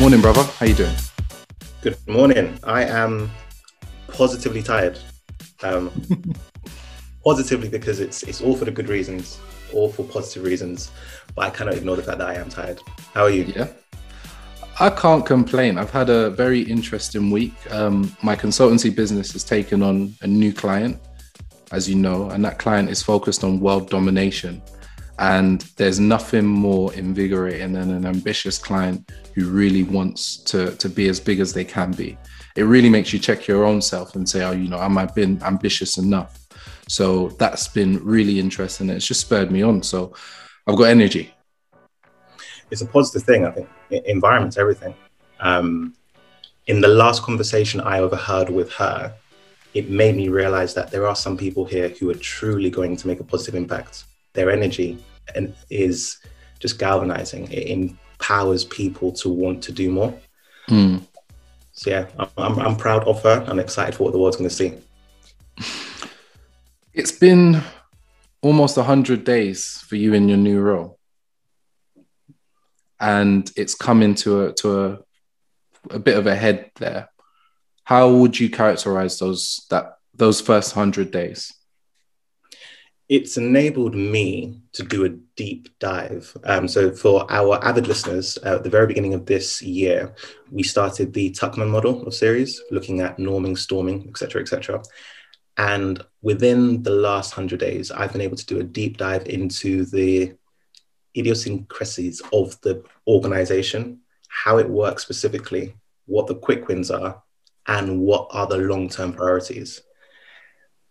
Morning, brother. How you doing? Good morning. I am positively tired. Um, positively because it's it's all for the good reasons, all for positive reasons. But I cannot ignore the fact that I am tired. How are you? Yeah. I can't complain. I've had a very interesting week. Um, my consultancy business has taken on a new client, as you know, and that client is focused on world domination. And there's nothing more invigorating than an ambitious client who really wants to, to be as big as they can be. It really makes you check your own self and say, oh, you know, am I been ambitious enough? So that's been really interesting. It's just spurred me on. So I've got energy. It's a positive thing, I think. Environment's everything. Um, in the last conversation I overheard with her, it made me realize that there are some people here who are truly going to make a positive impact. Their energy and is just galvanizing. It empowers people to want to do more. Mm. So yeah, I'm, I'm proud of her. I'm excited for what the world's going to see. It's been almost 100 days for you in your new role. And it's come into a, to a, a bit of a head there. How would you characterize those that those first 100 days? It's enabled me to do a deep dive. Um, so, for our avid listeners, uh, at the very beginning of this year, we started the Tuckman model of series, looking at norming, storming, etc., etc. And within the last hundred days, I've been able to do a deep dive into the idiosyncrasies of the organization, how it works specifically, what the quick wins are, and what are the long-term priorities.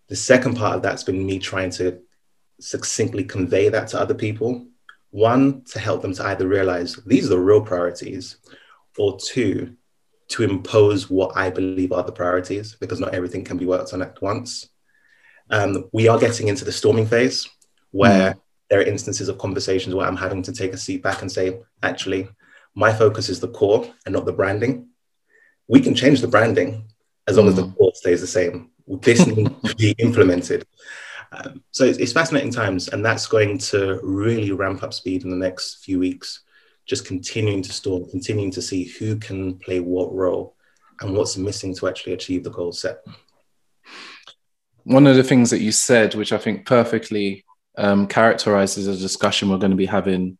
The second part of that's been me trying to succinctly convey that to other people. One, to help them to either realize these are the real priorities, or two, to impose what I believe are the priorities, because not everything can be worked on at once. Um, we are getting into the storming phase where mm. there are instances of conversations where I'm having to take a seat back and say, actually, my focus is the core and not the branding. We can change the branding as long mm. as the mm. core stays the same. This needs to be implemented. Um, so it's, it's, fascinating times, and that's going to really ramp up speed in the next few weeks. Just continuing to store, continuing to see who can play what role and what's missing to actually achieve the goal set. One of the things that you said, which I think perfectly um, characterizes a discussion we're going to be having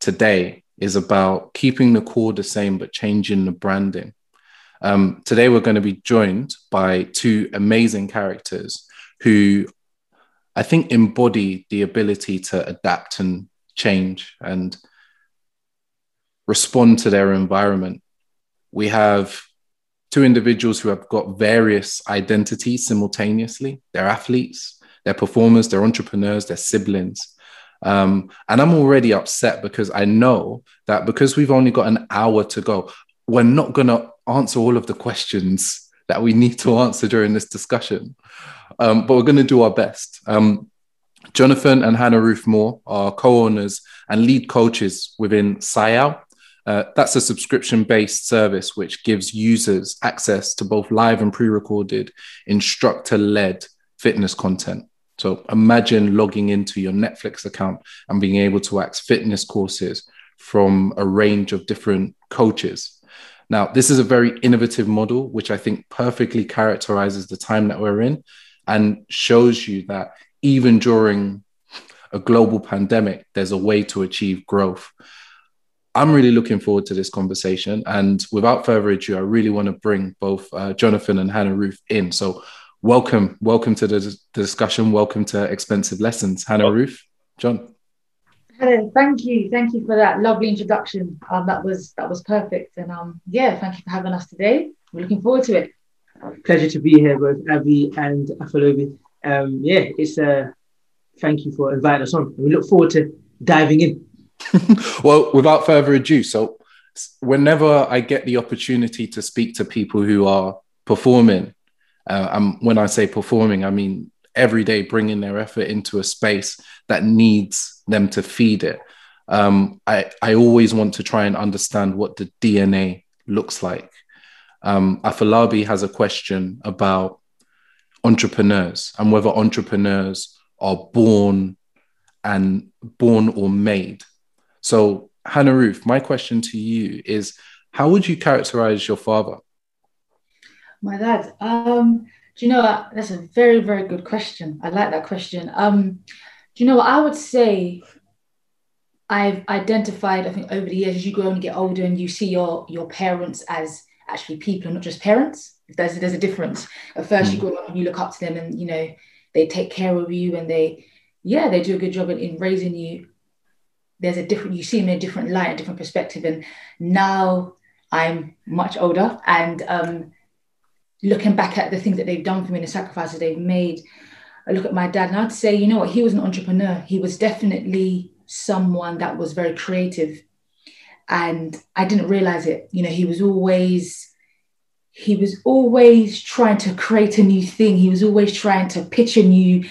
today, is about keeping the core the same but changing the branding. Um, today, we're going to be joined by two amazing characters who I think embody the ability to adapt and change and respond to their environment. We have two individuals who have got various identities simultaneously. They're athletes, they're performers, they're entrepreneurs, they're siblings. Um, and I'm already upset because I know that because we've only got an hour to go, we're not going to answer all of the questions that we need to answer during this discussion um, but we're going to do our best. Um, Jonathan and Hannah Ruth Moore are co-owners and lead coaches within Sayal. Uh, that's a subscription-based service which gives users access to both live and pre-recorded instructor-led fitness content. So imagine logging into your Netflix account and being able to access fitness courses from a range of different coaches. Now, this is a very innovative model, which I think perfectly characterizes the time that we're in and shows you that even during a global pandemic, there's a way to achieve growth. I'm really looking forward to this conversation. And without further ado, I really want to bring both uh, Jonathan and Hannah Ruth in. So, welcome, welcome to the, the discussion. Welcome to Expensive Lessons, Hannah Ruth, John. Hello, thank you, thank you for that lovely introduction. Um, that was that was perfect, and um, yeah, thank you for having us today. We're looking forward to it. Pleasure to be here, both Avi and Afolabi. Um, yeah, it's a uh, thank you for inviting us on. We look forward to diving in. well, without further ado, so whenever I get the opportunity to speak to people who are performing, uh, and when I say performing, I mean every day bringing their effort into a space that needs them to feed it. Um, I, I always want to try and understand what the DNA looks like um, Afolabi has a question about entrepreneurs and whether entrepreneurs are born and born or made. So, Hannah Ruth, my question to you is How would you characterize your father? My dad. Um, do you know what? That's a very, very good question. I like that question. Um, do you know what I would say? I've identified, I think, over the years, as you grow and get older, and you see your your parents as actually people, and not just parents. There's there's a difference. At first, mm. you grow up and you look up to them, and you know they take care of you, and they, yeah, they do a good job in, in raising you. There's a different. You see them in a different light, a different perspective, and now I'm much older, and um, looking back at the things that they've done for me and the sacrifices they've made, I look at my dad and I'd say, you know what, he was an entrepreneur. He was definitely someone that was very creative. And I didn't realize it. You know, he was always he was always trying to create a new thing. He was always trying to pitch a new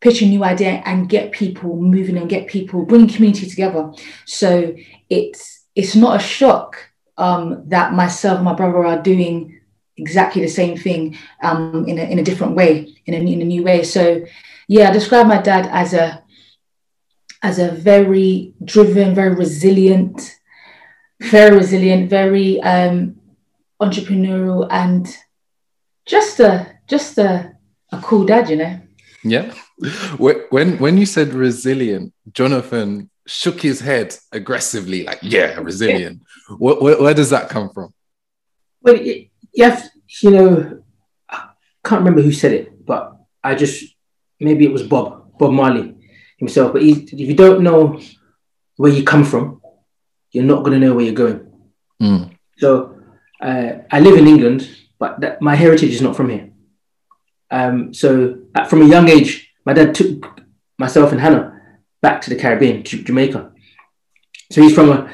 pitch a new idea and get people moving and get people bring community together. So it's it's not a shock um, that myself and my brother are doing exactly the same thing um, in, a, in a different way, in a, in a new way. So, yeah, I describe my dad as a as a very driven, very resilient, very resilient, very um, entrepreneurial, and just a just a, a cool dad, you know. Yeah. When when you said resilient, Jonathan shook his head aggressively, like, yeah, resilient. where, where, where does that come from? Well, it, you have, you know, I can't remember who said it, but I just maybe it was Bob, Bob Marley himself. But he, if you don't know where you come from, you're not going to know where you're going. Mm. So uh, I live in England, but that, my heritage is not from here. Um, so uh, from a young age, my dad took myself and Hannah back to the Caribbean, to Jamaica. So he's from a,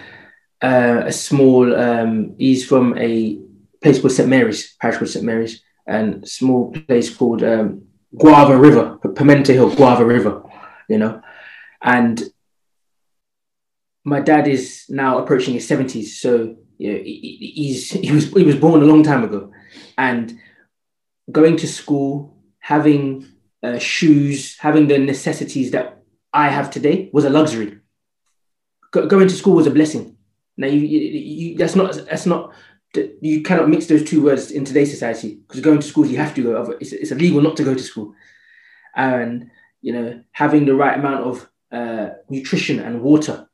uh, a small, um, he's from a place called St Mary's, parish called St Mary's, and small place called um, Guava River, Pimento Hill, Guava River, you know. And my dad is now approaching his 70s, so you know, he, he's he was he was born a long time ago, and going to school, having uh, shoes, having the necessities that I have today was a luxury. Go, going to school was a blessing. Now you, you, you that's not that's not you cannot mix those two words in today's society because going to school you have to go it's, it's illegal not to go to school and you know having the right amount of uh, nutrition and water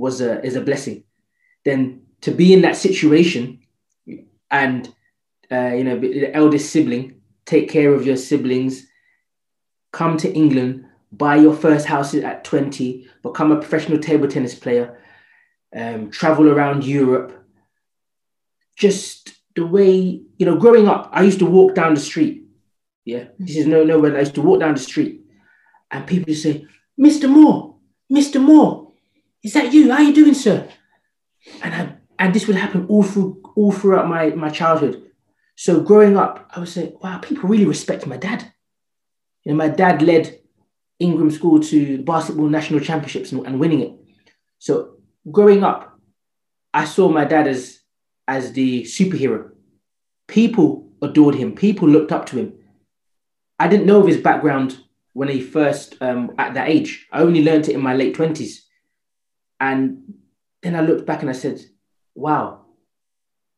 was a is a blessing then to be in that situation and uh, you know the eldest sibling take care of your siblings come to england buy your first house at 20 become a professional table tennis player um, travel around europe just the way, you know, growing up, I used to walk down the street. Yeah, this is no nowhere. I used to walk down the street, and people say, "Mr. Moore, Mr. Moore, is that you? How are you doing, sir?" And I, and this would happen all through all throughout my my childhood. So growing up, I would say, "Wow, people really respect my dad." You know, my dad led Ingram School to basketball national championships and, and winning it. So growing up, I saw my dad as as the superhero. People adored him, people looked up to him. I didn't know of his background when he first, um, at that age. I only learned it in my late 20s. And then I looked back and I said, wow,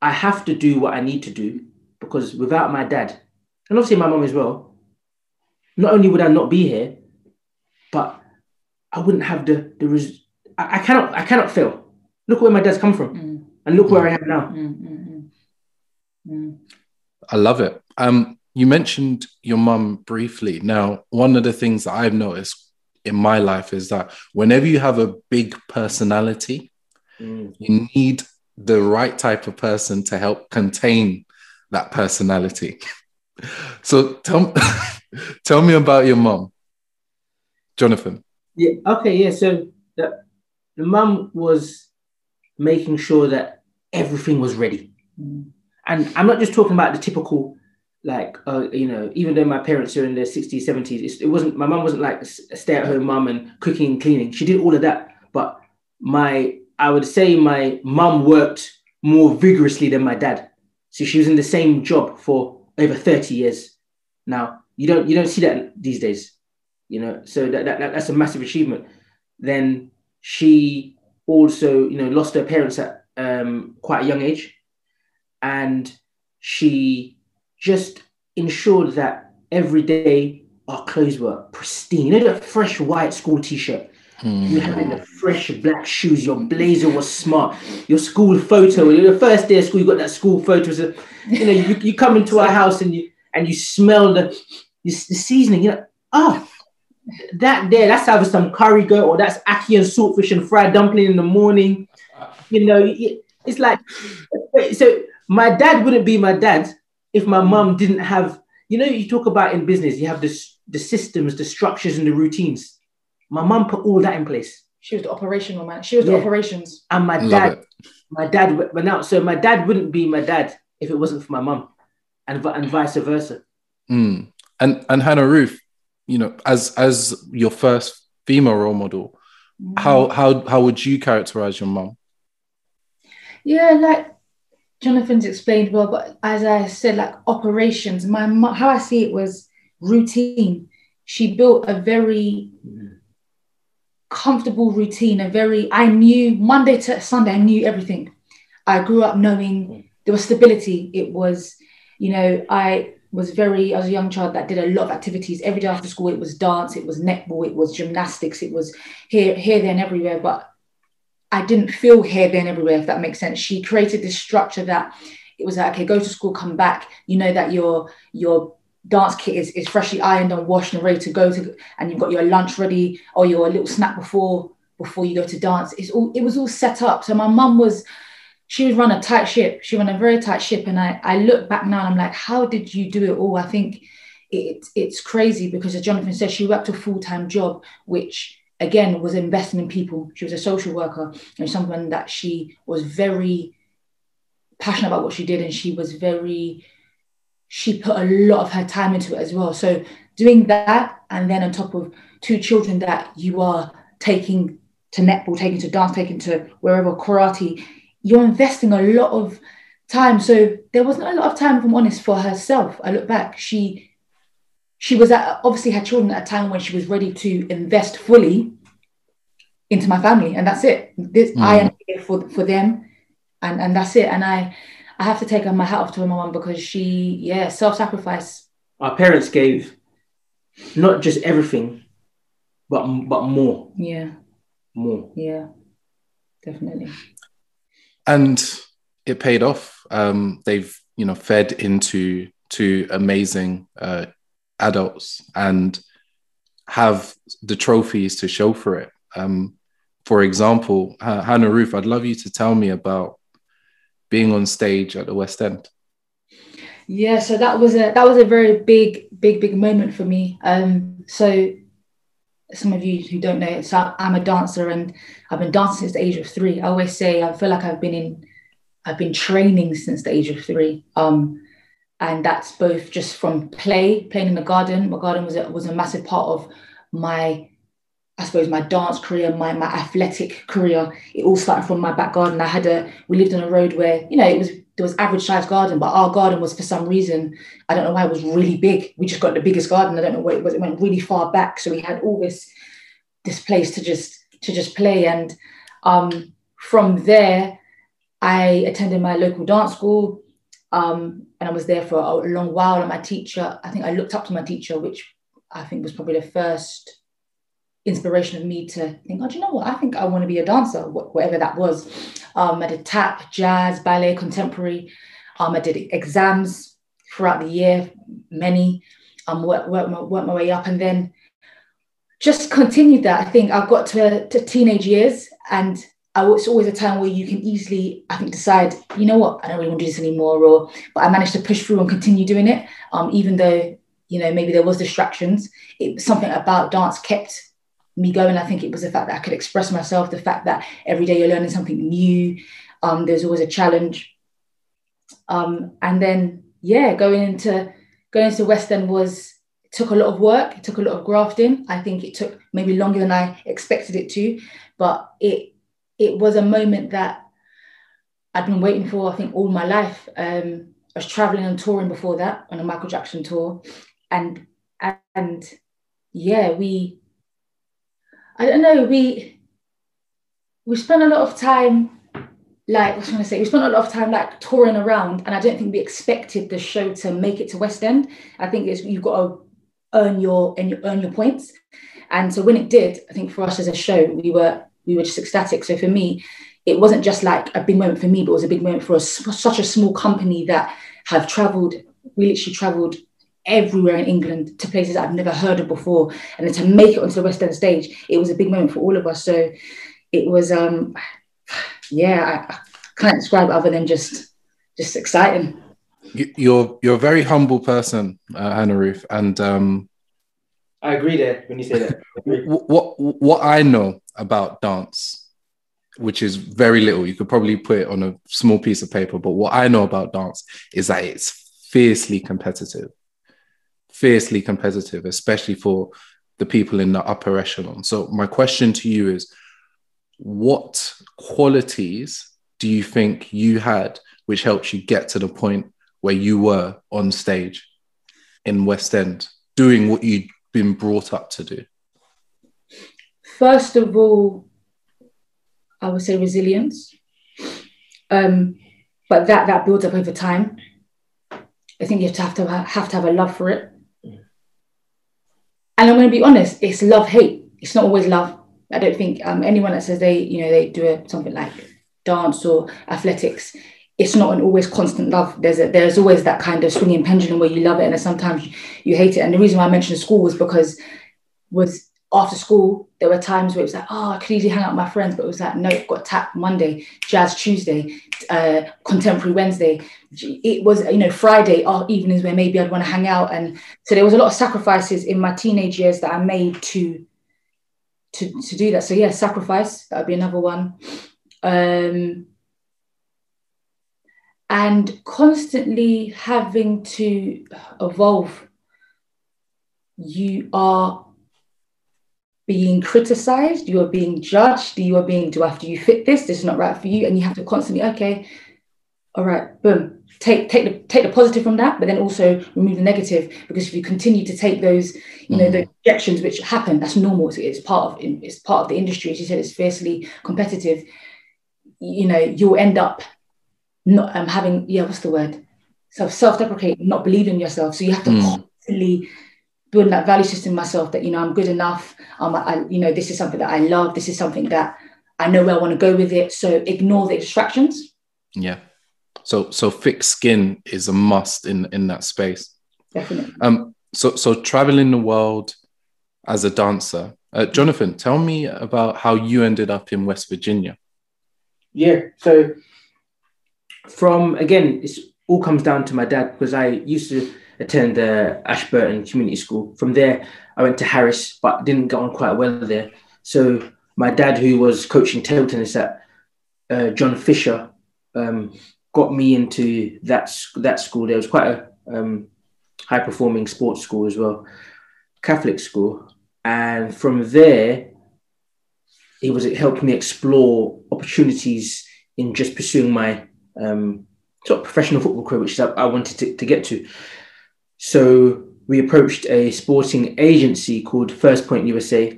I have to do what I need to do because without my dad, and obviously my mom as well, not only would I not be here, but I wouldn't have the the res- I, I cannot I cannot fail. Look where my dad's come from. Mm and look where I am now. Mm, mm, mm, I love it. Um, you mentioned your mum briefly. Now, one of the things that I've noticed in my life is that whenever you have a big personality, mm. you need the right type of person to help contain that personality. so tell, tell me about your mom, Jonathan. Yeah. Okay. Yeah. So the, the mum was making sure that everything was ready. Mm. And I'm not just talking about the typical, like, uh, you know, even though my parents are in their 60s, 70s, it wasn't, my mom wasn't like a stay at home mom and cooking and cleaning. She did all of that. But my, I would say my mom worked more vigorously than my dad. So she was in the same job for over 30 years. Now, you don't, you don't see that these days, you know, so that, that, that's a massive achievement. Then she also, you know, lost her parents at um, quite a young age, and she just ensured that every day our clothes were pristine. You know, the fresh white school t-shirt. Mm. You had the fresh black shoes. Your blazer was smart. Your school photo. The first day of school, you got that school photo. So, you know, you, you come into our house and you and you smell the the, seasoning. You're like, oh, that there, that's having some curry goat, or that's ackee and saltfish and fried dumpling in the morning. You know, it, it's like so. My dad wouldn't be my dad if my mum didn't have. You know, you talk about in business, you have this the systems, the structures, and the routines. My mum put all that in place. She was the operational man. She was the operations. And my Love dad, it. my dad, but now, so my dad wouldn't be my dad if it wasn't for my mum, and and vice versa. Mm. And and Hannah Ruth, you know, as as your first female role model, how how how would you characterize your mom? Yeah, like Jonathan's explained well, but as I said, like operations, my how I see it was routine. She built a very comfortable routine, a very I knew Monday to Sunday, I knew everything. I grew up knowing there was stability. It was, you know, I was very, I was a young child that did a lot of activities every day after school. It was dance, it was netball, it was gymnastics, it was here, here, there, and everywhere. But I didn't feel here, then, everywhere, if that makes sense. She created this structure that it was like, okay, go to school, come back. You know that your your dance kit is, is freshly ironed and washed and ready to go to, and you've got your lunch ready or your little snack before before you go to dance. It's all it was all set up. So my mum was she would run a tight ship. She ran a very tight ship, and I I look back now and I'm like, how did you do it all? I think it, it's crazy because as Jonathan said, she worked a full time job, which again was investing in people. She was a social worker and someone that she was very passionate about what she did, and she was very she put a lot of her time into it as well. So doing that, and then on top of two children that you are taking to netball, taking to dance, taking to wherever karate, you're investing a lot of time. So there wasn't a lot of time, if I'm honest, for herself. I look back, she she was at, obviously had children at a time when she was ready to invest fully into my family, and that's it. This I am here for for them, and and that's it. And I I have to take my hat off to my mom because she yeah self sacrifice. Our parents gave not just everything, but but more, Yeah, more. yeah, definitely. and it paid off. Um, they've you know fed into to amazing uh, adults and have the trophies to show for it. Um, for example, Hannah Ruth, I'd love you to tell me about being on stage at the West End. Yeah, so that was a that was a very big, big, big moment for me. Um, so some of you who don't know, so I'm a dancer and I've been dancing since the age of three. I always say I feel like I've been in, I've been training since the age of three. Um, and that's both just from play, playing in the garden. My garden was a, was a massive part of my, I suppose, my dance career, my my athletic career. It all started from my back garden. I had a, we lived on a road where you know it was there was average sized garden, but our garden was for some reason, I don't know why it was really big. We just got the biggest garden. I don't know where it was. It went really far back. So we had all this this place to just to just play. And um, from there, I attended my local dance school. Um, and I was there for a long while. And my teacher, I think I looked up to my teacher, which I think was probably the first inspiration of me to think, oh, do you know what? I think I want to be a dancer, whatever that was. Um, I did tap, jazz, ballet, contemporary. Um, I did exams throughout the year, many. Um, worked work my, work my way up, and then just continued that. I think I got to, to teenage years, and I was always a time where you can easily, I think, decide, you know what, I don't really want to do this anymore, or but I managed to push through and continue doing it, um, even though you know maybe there was distractions. It something about dance kept me going. I think it was the fact that I could express myself, the fact that every day you're learning something new. Um, there's always a challenge. Um, and then yeah, going into going into West End was took a lot of work. It took a lot of grafting. I think it took maybe longer than I expected it to, but it it was a moment that I'd been waiting for. I think all my life. Um, I was traveling and touring before that on a Michael Jackson tour, and and yeah, we I don't know, we we spent a lot of time like I going to say? We spent a lot of time like touring around, and I don't think we expected the show to make it to West End. I think it's you've got to earn your and you earn your points. And so when it did, I think for us as a show, we were we were just ecstatic. So for me, it wasn't just like a big moment for me, but it was a big moment for us, such a small company that have traveled. We literally traveled everywhere in England to places I've never heard of before, and then to make it onto the West End stage, it was a big moment for all of us. So it was, um, yeah, I, I can't describe it other than just just exciting. You're you're a very humble person, uh, Hannah Ruth, and um, I agree there when you say that. what what I know about dance, which is very little, you could probably put it on a small piece of paper. But what I know about dance is that it's fiercely competitive, fiercely competitive, especially for the people in the upper echelon. So my question to you is, what qualities do you think you had which helped you get to the point where you were on stage in West End doing what you'd been brought up to do? First of all, I would say resilience. Um, but that that builds up over time. I think you have to have to have to have a love for it. And I'm going to be honest, it's love hate. It's not always love. I don't think um, anyone that says they you know they do a, something like dance or athletics it's not an always constant love. There's a, there's always that kind of swinging pendulum where you love it and sometimes you, you hate it. And the reason why I mentioned school was because was after school there were times where it was like, oh, I could easily hang out with my friends, but it was like, no, got tap Monday, jazz Tuesday, uh, contemporary Wednesday. It was you know Friday or evenings where maybe I'd want to hang out, and so there was a lot of sacrifices in my teenage years that I made to to to do that. So yeah, sacrifice that would be another one. Um, and constantly having to evolve. You are being criticized, you are being judged, you are being, do after you fit this, this is not right for you, and you have to constantly, okay, all right, boom, take take the take the positive from that, but then also remove the negative because if you continue to take those, you know, mm. the objections which happen, that's normal. It's, it's part of it's part of the industry. As you said, it's fiercely competitive. You know, you'll end up not um, having yeah what's the word so self deprecate, not believing in yourself so you have to mm. constantly build that value system myself that you know i'm good enough. Um, I, you know this is something that i love. This is something that i know where i want to go with it. So ignore the distractions. Yeah. So so thick skin is a must in in that space. Definitely. Um so so traveling the world as a dancer uh, jonathan tell me about how you ended up in west virginia. Yeah so from again, it all comes down to my dad because I used to attend uh, Ashburton Community School. From there, I went to Harris, but didn't get on quite well there. So my dad, who was coaching table tennis at uh, John Fisher, um, got me into that that school. There was quite a um, high performing sports school as well, Catholic school, and from there, he was helping me explore opportunities in just pursuing my um, sort of professional football career, which I, I wanted to, to get to. So we approached a sporting agency called First Point USA.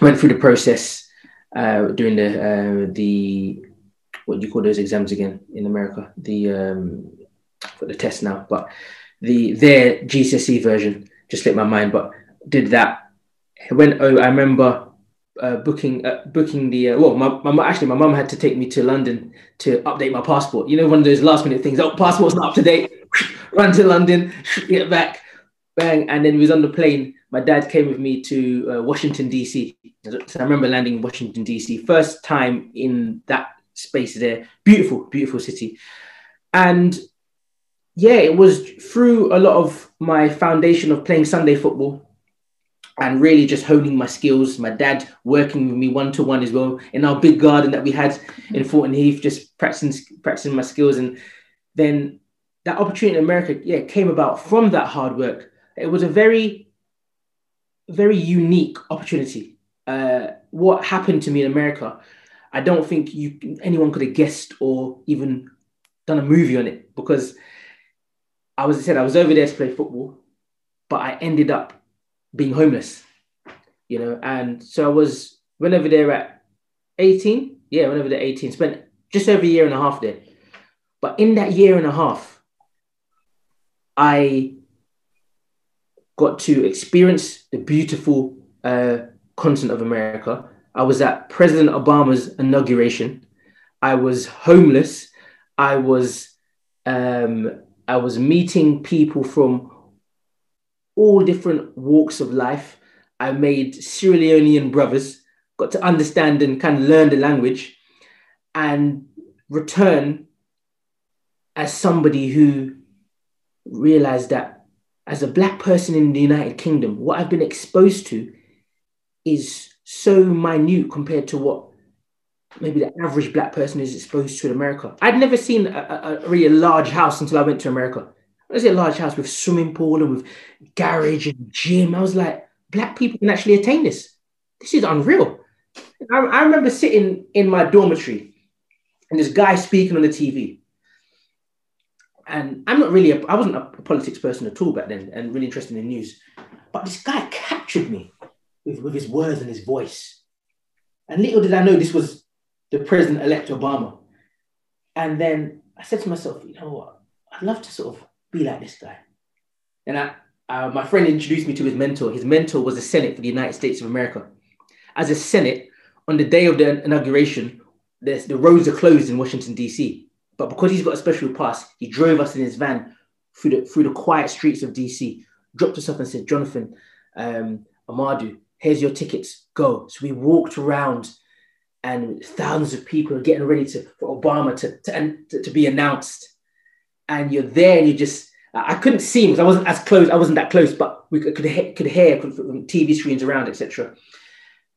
Went through the process uh, doing the uh, the what do you call those exams again in America? The um, for the test now, but the their GCSE version just slipped my mind. But did that. Went. Oh, I remember uh, booking uh, booking the uh, well my, my actually my mum had to take me to London to update my passport. You know one of those last minute things oh passport's not up to date run to London get back bang and then we was on the plane. My dad came with me to uh, Washington DC so I remember landing in Washington DC first time in that space there. Beautiful beautiful city. And yeah it was through a lot of my foundation of playing Sunday football and really just honing my skills. My dad working with me one to one as well in our big garden that we had in Thornton Heath, just practicing practicing my skills. And then that opportunity in America, yeah, came about from that hard work. It was a very, very unique opportunity. Uh, what happened to me in America, I don't think you anyone could have guessed or even done a movie on it because I was I said I was over there to play football, but I ended up being homeless, you know. And so I was went over there at 18. Yeah, went over there 18. Spent just over a year and a half there. But in that year and a half, I got to experience the beautiful uh, continent of America. I was at President Obama's inauguration. I was homeless. I was um, I was meeting people from all different walks of life. I made Sierra Leonean brothers, got to understand and kind of learn the language, and return as somebody who realized that as a black person in the United Kingdom, what I've been exposed to is so minute compared to what maybe the average black person is exposed to in America. I'd never seen a, a, a really large house until I went to America. I see a large house with swimming pool and with garage and gym. I was like, black people can actually attain this. This is unreal. I, I remember sitting in my dormitory and this guy speaking on the TV. And I'm not really, a, I wasn't a politics person at all back then and really interested in news. But this guy captured me with, with his words and his voice. And little did I know this was the president elect Obama. And then I said to myself, you know what? I'd love to sort of be like this guy. And I, uh, my friend introduced me to his mentor. His mentor was the Senate for the United States of America. As a Senate, on the day of the inauguration, the roads are closed in Washington, D.C. But because he's got a special pass, he drove us in his van through the, through the quiet streets of D.C., dropped us off and said, Jonathan, um, Amadou, here's your tickets, go. So we walked around and thousands of people are getting ready to, for Obama to, to, to, to be announced. And you're there and you just, I couldn't see because I wasn't as close, I wasn't that close, but we could, could, hear from TV screens around, etc.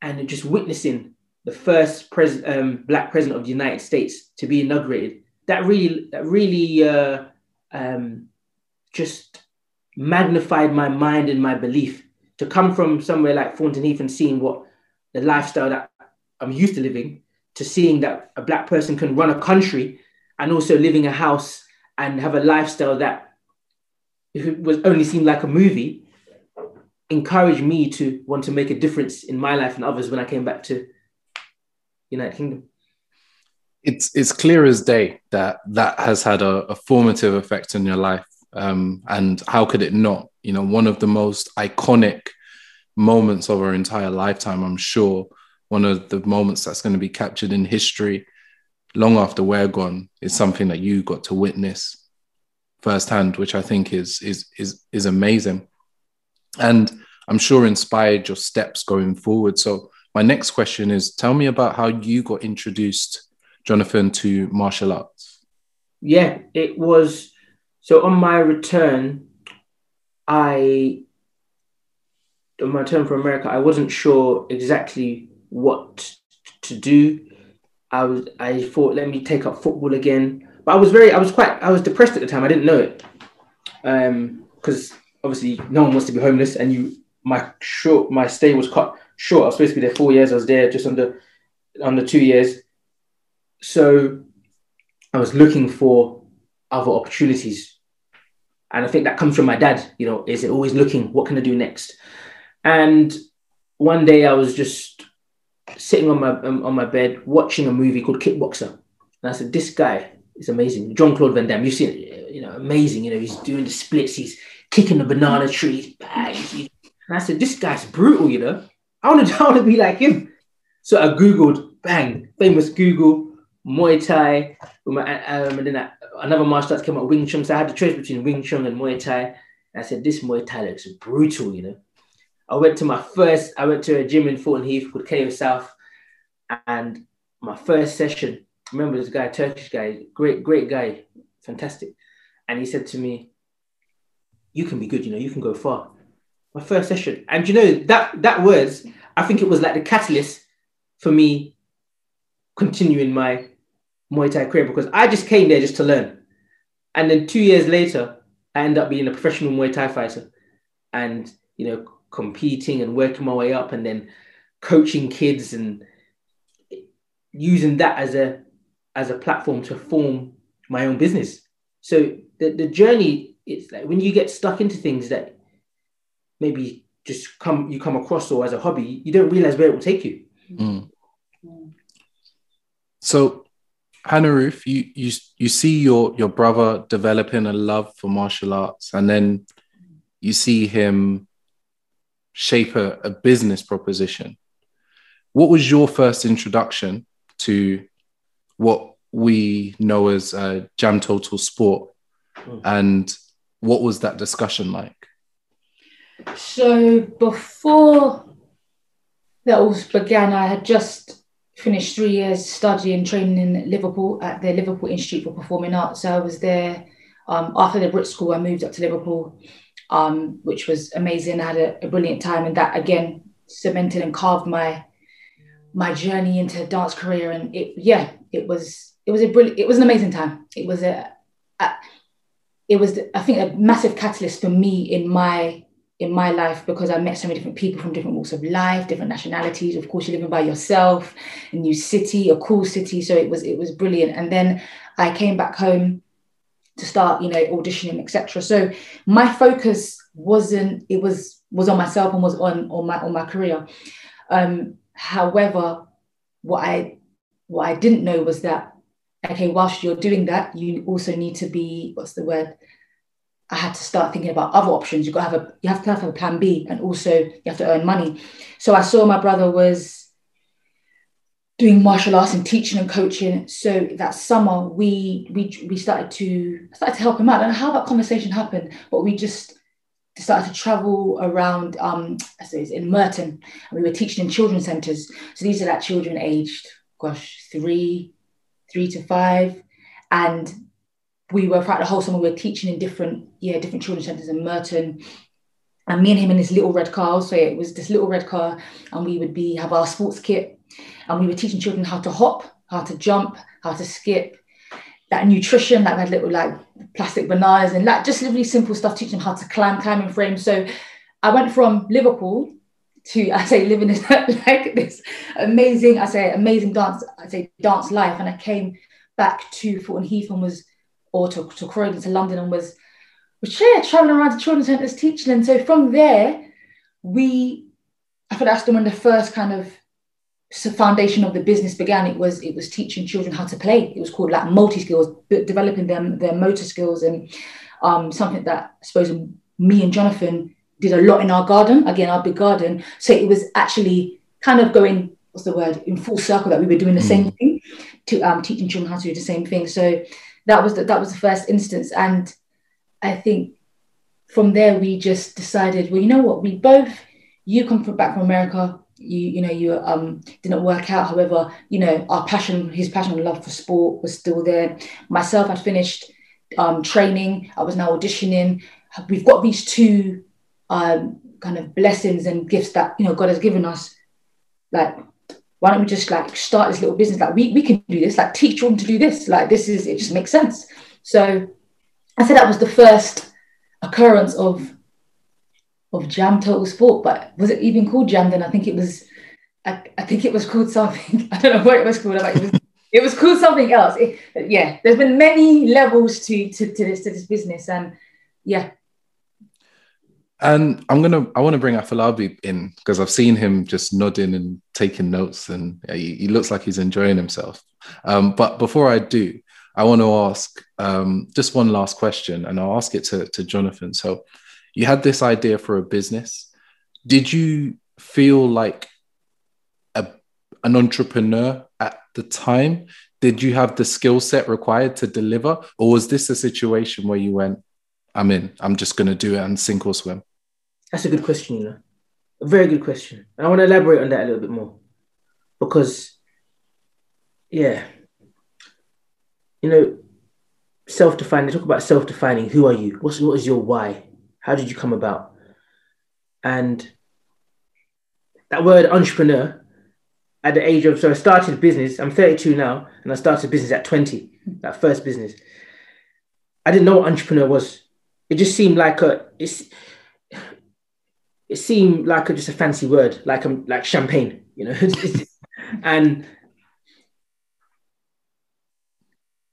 And just witnessing the first pres- um, black president of the United States to be inaugurated, that really, that really uh, um, just magnified my mind and my belief to come from somewhere like Thornton Heath and seeing what the lifestyle that I'm used to living to seeing that a black person can run a country and also living a house and have a lifestyle that if it was only seemed like a movie encouraged me to want to make a difference in my life and others when I came back to United Kingdom. It's it's clear as day that that has had a, a formative effect on your life, um, and how could it not? You know, one of the most iconic moments of our entire lifetime, I'm sure, one of the moments that's going to be captured in history long after we're gone is something that you got to witness firsthand, which I think is is is is amazing, and I'm sure inspired your steps going forward. So my next question is: Tell me about how you got introduced, Jonathan, to martial arts. Yeah, it was so on my return, I on my return from America, I wasn't sure exactly what to do. I was I thought let me take up football again, but I was very I was quite I was depressed at the time. I didn't know it because um, obviously no one wants to be homeless, and you my short my stay was cut short. I was supposed to be there four years. I was there just under under two years, so I was looking for other opportunities, and I think that comes from my dad. You know, is it always looking? What can I do next? And one day I was just sitting on my um, on my bed watching a movie called Kickboxer, and I said, "This guy is amazing." John Claude Van Damme. You've seen it, you know, amazing. You know, he's doing the splits. He's kicking the banana tree. And I said, "This guy's brutal." You know, I want to I want to be like him. So I googled, bang, famous Google Muay Thai, um, and then I, another martial arts came out, Wing Chun. So I had the choice between Wing Chun and Muay Thai. And I said, "This Muay Thai looks brutal," you know. I went to my first, I went to a gym in Thornton Heath called KO South. And my first session, remember this guy, Turkish guy, great, great guy, fantastic. And he said to me, You can be good, you know, you can go far. My first session. And you know, that that words, I think it was like the catalyst for me continuing my Muay Thai career because I just came there just to learn. And then two years later, I ended up being a professional Muay Thai fighter. And you know, competing and working my way up and then coaching kids and using that as a as a platform to form my own business. So the, the journey, it's like when you get stuck into things that maybe just come you come across or as a hobby, you don't realize where it will take you. Mm. So Hannah Ruth, you you you see your your brother developing a love for martial arts, and then you see him shape a, a business proposition. What was your first introduction to what we know as uh, Jam Total Sport, mm. and what was that discussion like? So before that all began, I had just finished three years studying training in Liverpool at the Liverpool Institute for Performing Arts. So I was there um, after the Brit School. I moved up to Liverpool, um, which was amazing. I had a, a, brilliant time, and that again cemented and carved my my journey into dance career. And it, yeah, it was it was a brilliant. It was an amazing time. It was a, a it was I think a massive catalyst for me in my in my life because I met so many different people from different walks of life, different nationalities. Of course, you're living by yourself, a new city, a cool city. So it was it was brilliant. And then I came back home to start, you know, auditioning, etc. So my focus wasn't it was was on myself and was on on my on my career. Um, however, what I what I didn't know was that okay, whilst you're doing that, you also need to be what's the word I had to start thinking about other options. You got to have a you have to have a plan B, and also you have to earn money. So I saw my brother was doing martial arts and teaching and coaching. So that summer we we we started to started to help him out. I know how that conversation happened, but we just started to travel around um in Merton and we were teaching in children's centers. So these are like children aged, gosh, three, three to five. And we were throughout the whole summer we were teaching in different yeah different children's centres in Merton and me and him in this little red car so it was this little red car and we would be have our sports kit and we were teaching children how to hop how to jump how to skip that nutrition like we had little like plastic bananas and like just really simple stuff teaching them how to climb climbing frames so I went from Liverpool to I say living this like this amazing I say amazing dance I say dance life and I came back to Thornton Heath and was or to, to Croydon to London and was was yeah, traveling around the children's centres teaching. And so from there, we I thought that's when the first kind of foundation of the business began. It was it was teaching children how to play. It was called like multi skills, developing them their motor skills, and um, something that I suppose me and Jonathan did a lot in our garden. Again, our big garden. So it was actually kind of going what's the word in full circle that we were doing the mm. same thing to um, teaching children how to do the same thing. So that was the, that was the first instance, and I think from there we just decided, well, you know what, we both you come from, back from America, you you know you um didn't work out. However, you know our passion, his passion and love for sport was still there. Myself, I'd finished um, training. I was now auditioning. We've got these two um, kind of blessings and gifts that you know God has given us. Like why don't we just like start this little business? Like we, we can do this, like teach them to do this. Like this is it just makes sense. So I said that was the first occurrence of of Jam Total Sport, but was it even called Jam then? I think it was I, I think it was called something. I don't know what it was called. It was it was called something else. It, yeah, there's been many levels to, to to this to this business, and yeah, and I'm gonna I want to bring Afolabi in because I've seen him just nodding and taking notes, and he, he looks like he's enjoying himself. Um, but before I do, I want to ask um, just one last question, and I'll ask it to, to Jonathan. So, you had this idea for a business. Did you feel like a, an entrepreneur at the time? Did you have the skill set required to deliver, or was this a situation where you went, I'm in. I'm just going to do it and sink or swim? That's a good question, you know. A very good question. And I want to elaborate on that a little bit more. Because, yeah, you know, self defining, talk about self defining. Who are you? What's, what is your why? How did you come about? And that word entrepreneur, at the age of, so I started business, I'm 32 now, and I started business at 20, that first business. I didn't know what entrepreneur was it just seemed like a it's it seemed like a, just a fancy word, like um, like champagne, you know. and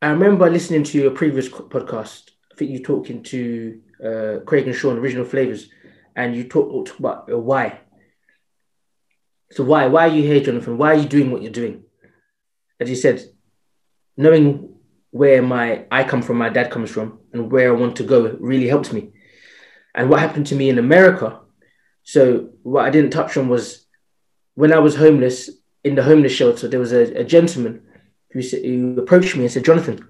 I remember listening to your previous podcast. I think you talking to uh, Craig and Sean, Original Flavors, and you talk, talk about uh, why. So why why are you here, Jonathan? Why are you doing what you're doing? As you said, knowing where my I come from, my dad comes from, and where I want to go really helps me. And what happened to me in America? So what I didn't touch on was when I was homeless in the homeless shelter, there was a, a gentleman who, who approached me and said, Jonathan,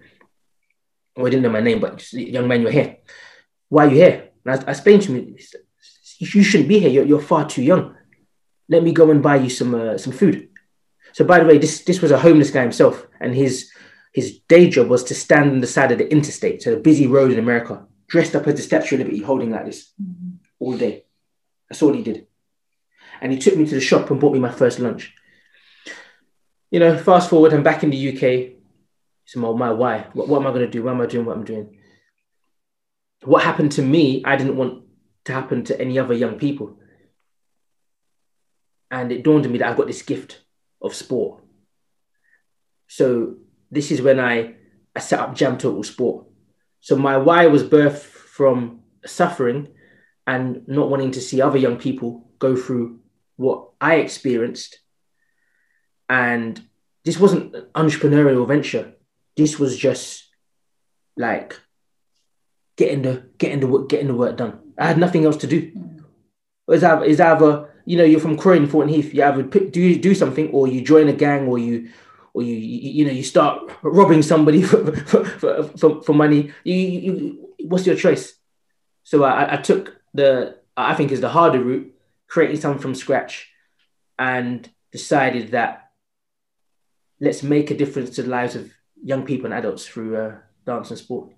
well, I didn't know my name, but young man, you're here. Why are you here? And I, I explained to him, you shouldn't be here. You're, you're far too young. Let me go and buy you some uh, some food. So by the way, this this was a homeless guy himself, and his his day job was to stand on the side of the interstate, so a busy road in America, dressed up as the Statue of Liberty, holding like this mm-hmm. all day. That's all he did. And he took me to the shop and bought me my first lunch. You know, fast forward, I'm back in the UK. So my, my why? What, what am I going to do? Why am I doing what I'm doing? What happened to me, I didn't want to happen to any other young people. And it dawned on me that I've got this gift of sport. So this is when I, I set up Jam Total Sport. So my why was birthed from suffering and not wanting to see other young people go through what I experienced. And this wasn't an entrepreneurial venture. This was just like getting the getting the work getting the work done. I had nothing else to do. It's either, it's either you know you're from Croydon, Thornton Heath. You either pick, do you do something, or you join a gang, or you or you you, you know you start robbing somebody for for, for, for, for money. You, you, what's your choice? So I, I took the I think is the harder route, creating something from scratch, and decided that let's make a difference to the lives of young people and adults through uh, dance and sport.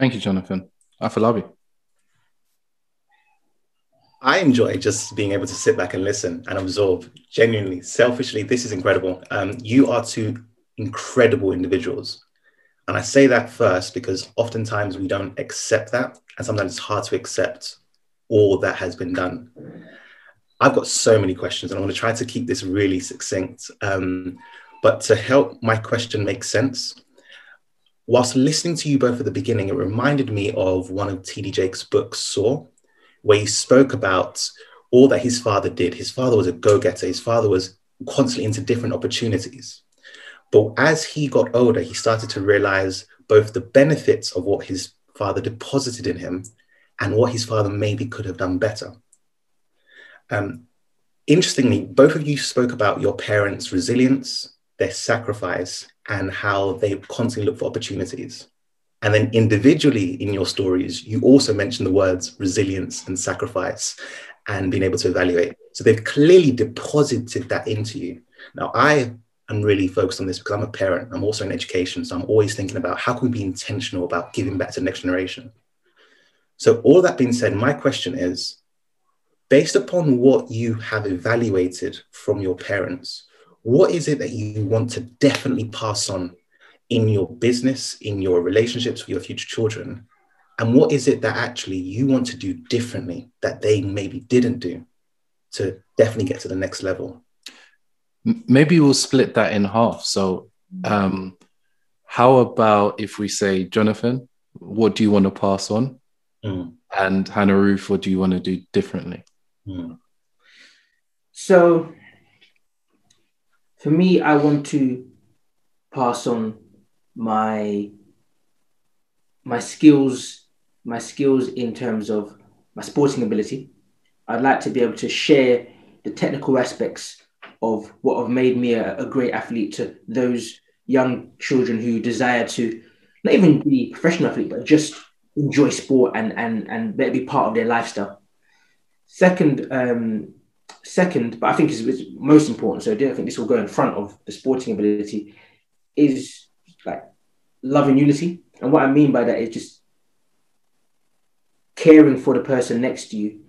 Thank you, Jonathan. Afolabi. I love you. I enjoy just being able to sit back and listen and absorb. Genuinely, selfishly, this is incredible. Um, you are two incredible individuals. And I say that first because oftentimes we don't accept that. And sometimes it's hard to accept all that has been done. I've got so many questions and I want to try to keep this really succinct. Um, but to help my question make sense, whilst listening to you both at the beginning, it reminded me of one of T.D. Jakes' books, Soar, where he spoke about all that his father did. His father was a go getter, his father was constantly into different opportunities. But as he got older, he started to realize both the benefits of what his father deposited in him and what his father maybe could have done better. Um, interestingly, both of you spoke about your parents' resilience, their sacrifice, and how they constantly look for opportunities. And then individually in your stories, you also mention the words resilience and sacrifice and being able to evaluate. So they've clearly deposited that into you. Now, I am really focused on this because I'm a parent. I'm also in education. So I'm always thinking about how can we be intentional about giving back to the next generation. So, all that being said, my question is based upon what you have evaluated from your parents, what is it that you want to definitely pass on in your business, in your relationships with your future children? And what is it that actually you want to do differently that they maybe didn't do to definitely get to the next level? Maybe we'll split that in half. So, um, how about if we say, Jonathan, what do you want to pass on? Mm. And Hannah Ruth, what do you want to do differently? Mm. So, for me, I want to pass on my my skills, my skills in terms of my sporting ability. I'd like to be able to share the technical aspects of what have made me a, a great athlete to those young children who desire to not even be professional athlete, but just enjoy sport and and and let it be part of their lifestyle. Second, um, second, but I think is most important. So I think this will go in front of the sporting ability. Is like love and unity, and what I mean by that is just caring for the person next to you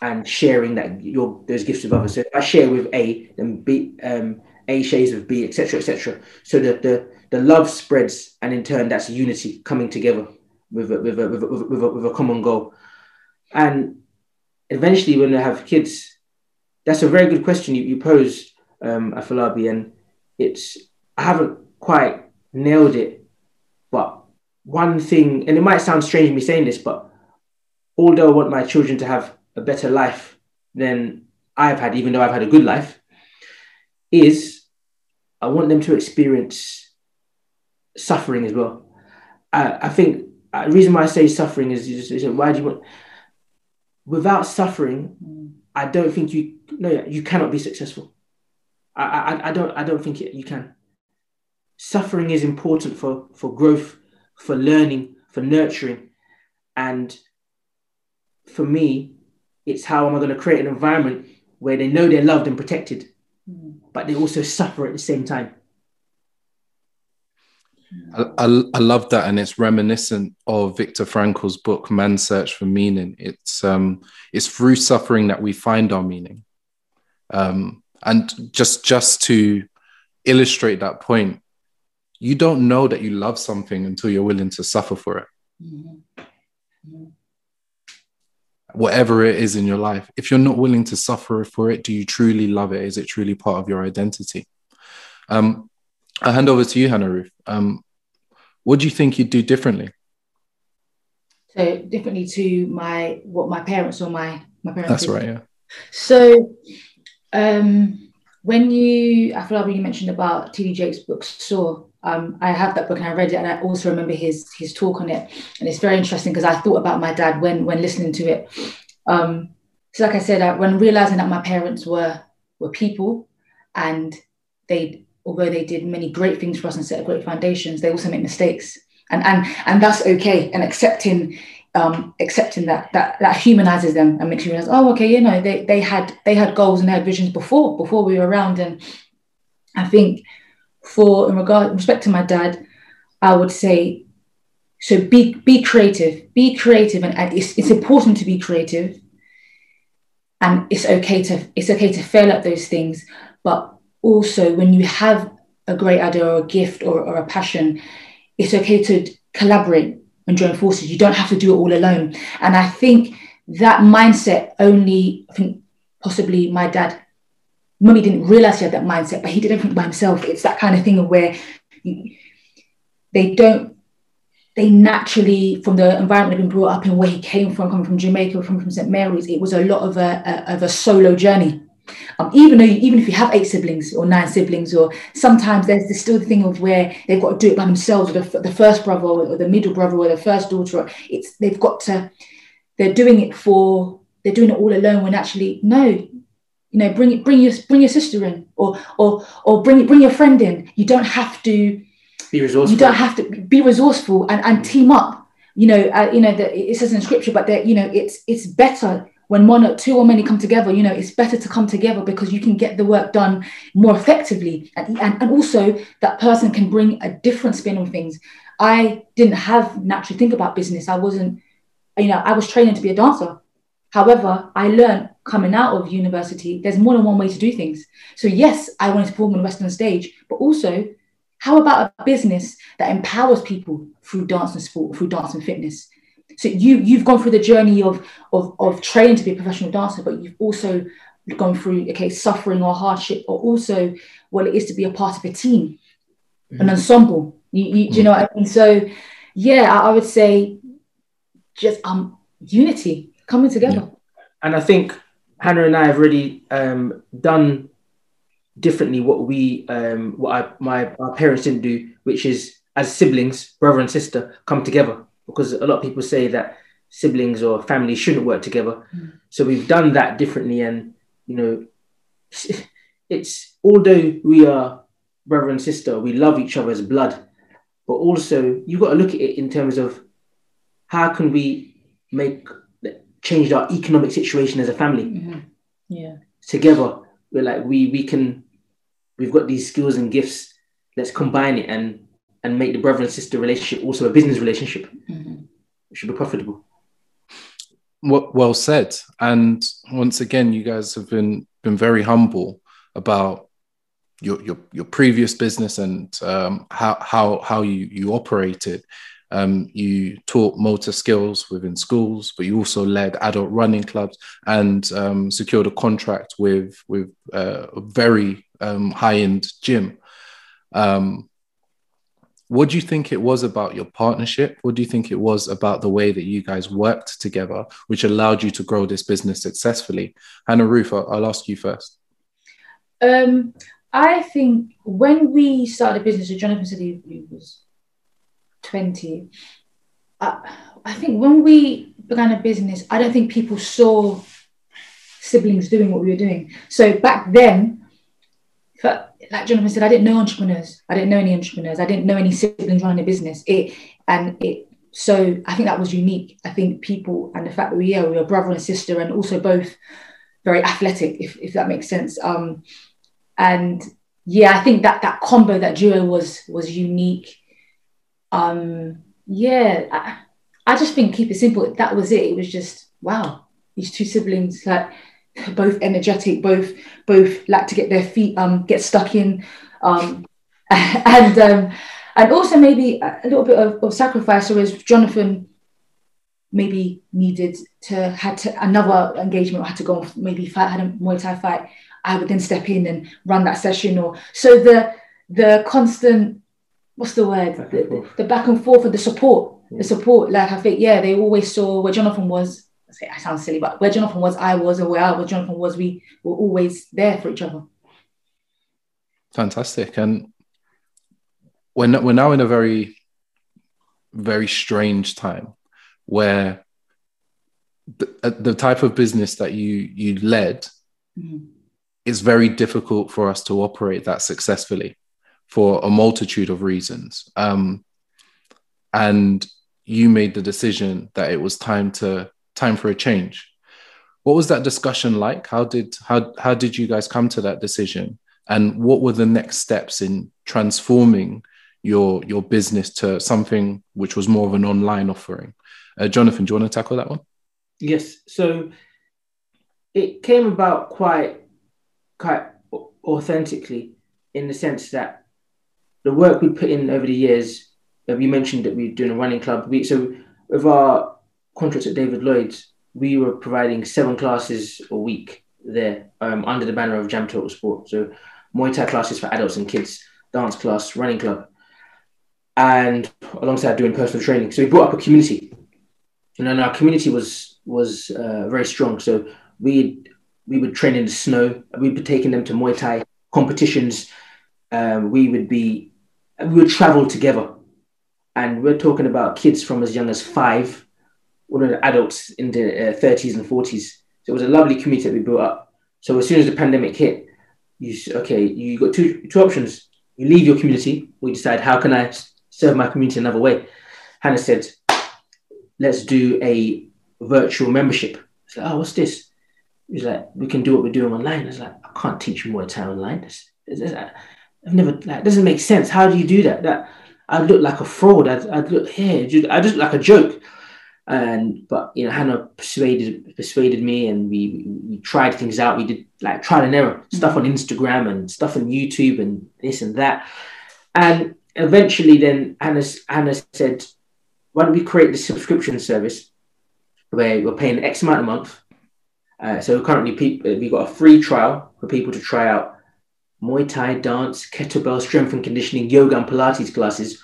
and sharing that your those gifts with others. So I share with A, then B, um, A shares with B, etc., etc. So that the the love spreads, and in turn, that's unity coming together with a, with a, with a, with a, with a common goal. And eventually, when they have kids, that's a very good question you, you pose, um, Afolabi, and it's I haven't quite nailed it, but one thing, and it might sound strange me saying this, but although I want my children to have a better life than I've had, even though I've had a good life, is I want them to experience suffering as well. I, I think uh, the reason why I say suffering is, is, is why do you want without suffering? I don't think you no you cannot be successful. I, I, I don't I don't think it, you can. Suffering is important for for growth, for learning, for nurturing, and for me, it's how am I going to create an environment where they know they're loved and protected, mm. but they also suffer at the same time. I, I, I, love that, and it's reminiscent of Viktor Frankl's book "Man's Search for Meaning." It's um, it's through suffering that we find our meaning, um, and just just to illustrate that point, you don't know that you love something until you're willing to suffer for it. Mm-hmm. Whatever it is in your life, if you're not willing to suffer for it, do you truly love it? Is it truly part of your identity? Um, I'll hand over to you, Hannah Ruth. Um, what do you think you'd do differently? So differently to my what my parents or my my parents. That's did. right. Yeah. So um, when you, I feel like when you mentioned about T.D. Jakes' book Soar, um, I have that book and I read it, and I also remember his his talk on it, and it's very interesting because I thought about my dad when when listening to it. Um, so, like I said, I, when realizing that my parents were were people, and they although they did many great things for us and set great foundations, they also make mistakes, and and and that's okay, and accepting um, accepting that that that humanizes them and makes you realize, oh, okay, you know, they they had they had goals and they had visions before before we were around, and I think for in regard respect to my dad, I would say so be be creative, be creative, and, and it's, it's important to be creative. And it's okay to it's okay to fail at those things, but also when you have a great idea or a gift or, or a passion, it's okay to collaborate and join forces. You don't have to do it all alone. And I think that mindset only, I think possibly my dad Mummy didn't realize he had that mindset, but he did everything by himself. It's that kind of thing where they don't, they naturally, from the environment they've been brought up in, where he came from, coming from Jamaica, from, from St. Mary's, it was a lot of a, a of a solo journey. Um, even though, you, even if you have eight siblings or nine siblings, or sometimes there's, there's still the thing of where they've got to do it by themselves, or the, the first brother, or the middle brother, or the first daughter. It's they've got to, they're doing it for, they're doing it all alone. When actually, no, you know bring bring your bring your sister in or or or bring bring your friend in you don't have to be resourceful you don't have to be resourceful and, and team up you know uh, you know that it says in scripture but that you know it's it's better when one or two or many come together you know it's better to come together because you can get the work done more effectively and, and, and also that person can bring a different spin on things i didn't have naturally think about business i wasn't you know i was training to be a dancer However, I learned coming out of university, there's more than one way to do things. So, yes, I wanted to perform on the West End stage, but also, how about a business that empowers people through dance and sport, through dance and fitness? So you you've gone through the journey of of, of training to be a professional dancer, but you've also gone through okay suffering or hardship, or also what it is to be a part of a team, mm-hmm. an ensemble. You, you, mm-hmm. Do you know what I mean? So yeah, I, I would say just um unity coming together. Yeah. And I think Hannah and I have really um, done differently what we um, what I, my our parents didn't do, which is as siblings, brother and sister, come together. Because a lot of people say that siblings or family shouldn't work together. Mm. So we've done that differently, and you know, it's although we are brother and sister, we love each other as blood, but also you've got to look at it in terms of how can we make change our economic situation as a family. Mm-hmm. Yeah. Together, we're like we we can we've got these skills and gifts. Let's combine it and and make the brother and sister relationship also a business relationship. Mm-hmm. It should be profitable. Well, well said. And once again, you guys have been been very humble about your your, your previous business and um, how how how you you operated. Um, you taught motor skills within schools, but you also led adult running clubs and um, secured a contract with with uh, a very um, high end gym. Um, what do you think it was about your partnership? What do you think it was about the way that you guys worked together, which allowed you to grow this business successfully? Hannah Ruth, I'll, I'll ask you first. Um, I think when we started a business, Jonathan said he, was 20. I, I think when we began a business, I don't think people saw siblings doing what we were doing. So back then, for, like Jonathan said, I didn't know entrepreneurs. I didn't know any entrepreneurs. I didn't know any siblings running a business. It and it. So I think that was unique. I think people and the fact that we yeah we were brother and sister and also both very athletic, if if that makes sense. Um, and yeah, I think that that combo, that duo was was unique. Um, yeah, I, I just think keep it simple. That was it. It was just wow. These two siblings, like both energetic, both both like to get their feet um get stuck in, um, and um, and also maybe a little bit of, of sacrifice. Whereas Jonathan maybe needed to had to another engagement had to go maybe fight had a Muay Thai fight. I would then step in and run that session, or so the the constant what's the word back the, the, back and forth and the support yeah. the support like I think yeah they always saw where Jonathan was I sound silly, but where Jonathan was, I was, and where I was, Jonathan was, we were always there for each other. Fantastic. And we're, we're now in a very, very strange time where the, uh, the type of business that you you led mm-hmm. is very difficult for us to operate that successfully for a multitude of reasons. Um, and you made the decision that it was time to time for a change. What was that discussion like? How did how how did you guys come to that decision? And what were the next steps in transforming your your business to something which was more of an online offering? Uh, Jonathan, do you want to tackle that one? Yes. So it came about quite quite authentically in the sense that the work we put in over the years. Uh, we mentioned that we are doing a running club. We so with our contracts at David Lloyd's, we were providing seven classes a week there um, under the banner of Jam Total Sport. So Muay Thai classes for adults and kids, dance class, running club, and alongside doing personal training. So we brought up a community, and our community was was uh, very strong. So we we would train in the snow. We'd be taking them to Muay Thai competitions. Um, we would be we would travel together, and we're talking about kids from as young as five one of the adults in the uh, 30s and 40s. So it was a lovely community that we built up. So as soon as the pandemic hit, you okay, you got two two options. You leave your community, you decide how can I serve my community another way. Hannah said, "Let's do a virtual membership." It's like, "Oh, what's this?" He's like, "We can do what we're doing online." I was like, "I can't teach Muay Thai online. This, this, I've never like doesn't make sense. How do you do that? That I look like a fraud. I I look here. I just look like a joke." And but you know Hannah persuaded persuaded me and we we tried things out. We did like trial and error stuff on Instagram and stuff on YouTube and this and that. And eventually then Hannah Hannah said why don't we create this subscription service where we're paying X amount a month? Uh, so currently people we got a free trial for people to try out Muay Thai dance kettlebell strength and conditioning yoga and Pilates classes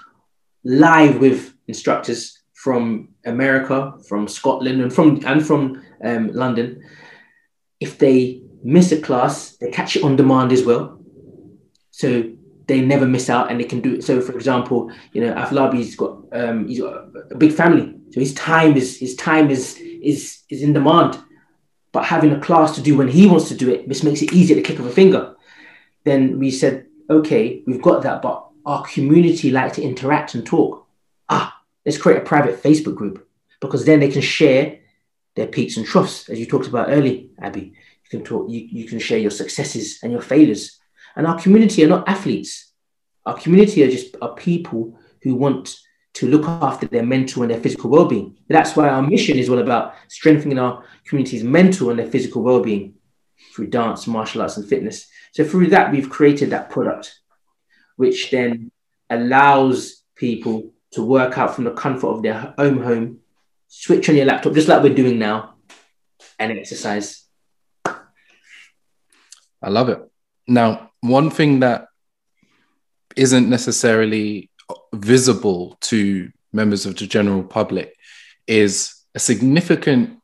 live with instructors from America, from Scotland, and from and from um, London. If they miss a class, they catch it on demand as well, so they never miss out and they can do it. So, for example, you know, Afolabi's got um, he's got a big family, so his time is his time is is is in demand. But having a class to do when he wants to do it, this makes it easy at the click of a finger. Then we said, okay, we've got that, but our community like to interact and talk. Let's create a private Facebook group because then they can share their peaks and troughs, as you talked about early, Abby. You can talk, you, you can share your successes and your failures. And our community are not athletes. Our community are just are people who want to look after their mental and their physical well-being. That's why our mission is all about strengthening our community's mental and their physical well-being through dance, martial arts, and fitness. So through that, we've created that product, which then allows people to work out from the comfort of their own home, switch on your laptop, just like we're doing now, and exercise. I love it. Now, one thing that isn't necessarily visible to members of the general public is a significant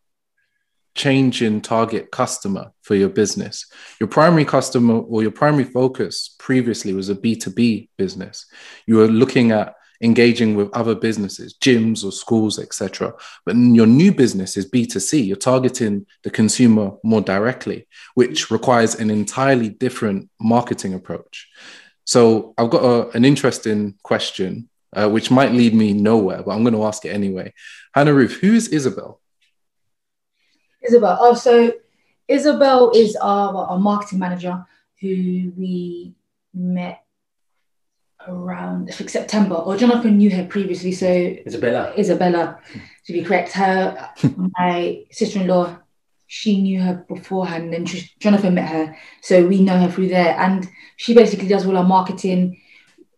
change in target customer for your business. Your primary customer or your primary focus previously was a B2B business. You were looking at engaging with other businesses, gyms or schools, etc. But your new business is B2C. You're targeting the consumer more directly, which requires an entirely different marketing approach. So I've got a, an interesting question, uh, which might lead me nowhere, but I'm going to ask it anyway. Hannah Ruth, who is Isabel? Isabel. Oh, so Isabel is our, our marketing manager who we met around I think September. Or Jonathan knew her previously, so Isabella. Isabella, to be correct. Her my sister-in-law, she knew her beforehand, and she, Jonathan met her, so we know her through there. And she basically does all our marketing.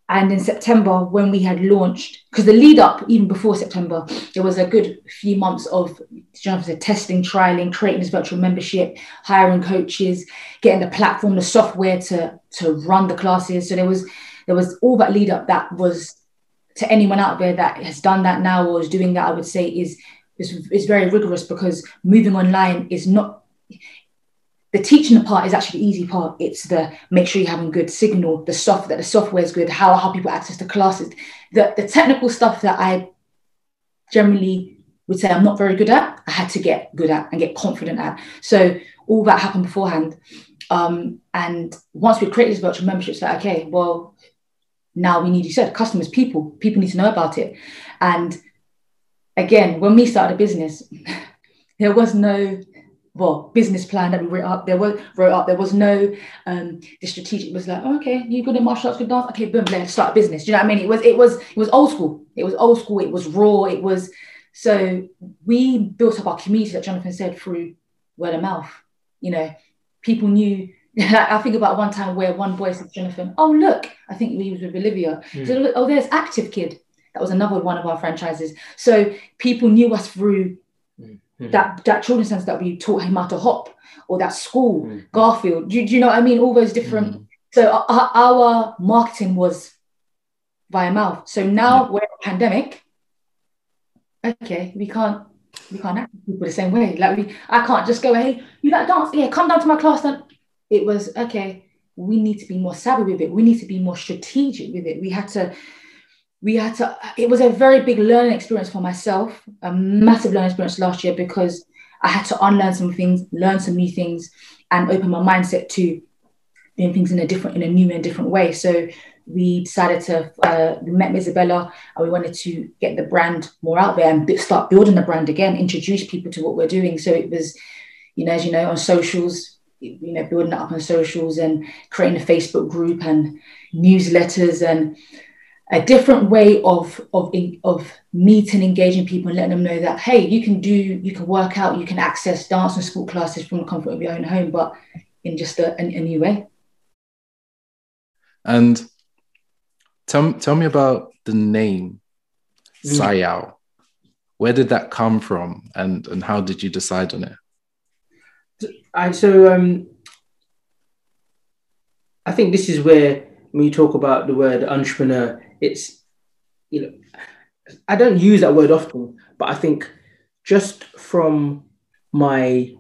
And in September, when we had launched, because the lead up, even before September, there was a good few months of Jonathan said, testing, trialing, creating this virtual membership, hiring coaches, getting the platform, the software to to run the classes. So there was there was all that lead up that was to anyone out there that has done that now or is doing that, I would say is is, is very rigorous because moving online is not the teaching part is actually the easy part. It's the make sure you're having good signal, the soft that the software is good, how how people access the classes. The the technical stuff that I generally would say I'm not very good at, I had to get good at and get confident at. So all that happened beforehand. Um, and once we created this virtual membership, it's like, okay, well, now we need, you said, customers, people, people need to know about it. And again, when we started a business, there was no well business plan that we wrote up. There was wrote up. There was no um the strategic was like, oh, okay, you good at martial arts, good dance. Okay, boom, let's start a business. Do you know what I mean? It was it was it was old school. It was old school. It was raw. It was so we built up our community, like Jonathan said, through word of mouth. You know, people knew I think about one time where one boy said to Jonathan, "Oh look, I think he was with Olivia." Mm. "Oh, there's Active Kid." That was another one of our franchises. So people knew us through mm-hmm. that that children's centre that we taught him how to hop, or that school, mm-hmm. Garfield. Do, do, you know what I mean? All those different. Mm-hmm. So our, our, marketing was via mouth. So now we're in a pandemic. Okay, we can't we can't act people the same way. Like we, I can't just go, hey, you like dance? Yeah, come down to my class. Then it was okay. We need to be more savvy with it. We need to be more strategic with it. We had to. We had to. It was a very big learning experience for myself. A massive learning experience last year because I had to unlearn some things, learn some new things, and open my mindset to doing things in a different, in a new and different way. So we decided to uh, we met Isabella and we wanted to get the brand more out there and start building the brand again, introduce people to what we're doing. So it was, you know, as you know, on socials, you know, building it up on socials and creating a Facebook group and newsletters and a different way of of of meeting, engaging people, and letting them know that hey, you can do, you can work out, you can access dance and sport classes from the comfort of your own home, but in just a, a, a new way. And tell tell me about the name mm. Sayao. Where did that come from, and and how did you decide on it? I so um, I think this is where when you talk about the word entrepreneur, it's you know I don't use that word often, but I think just from my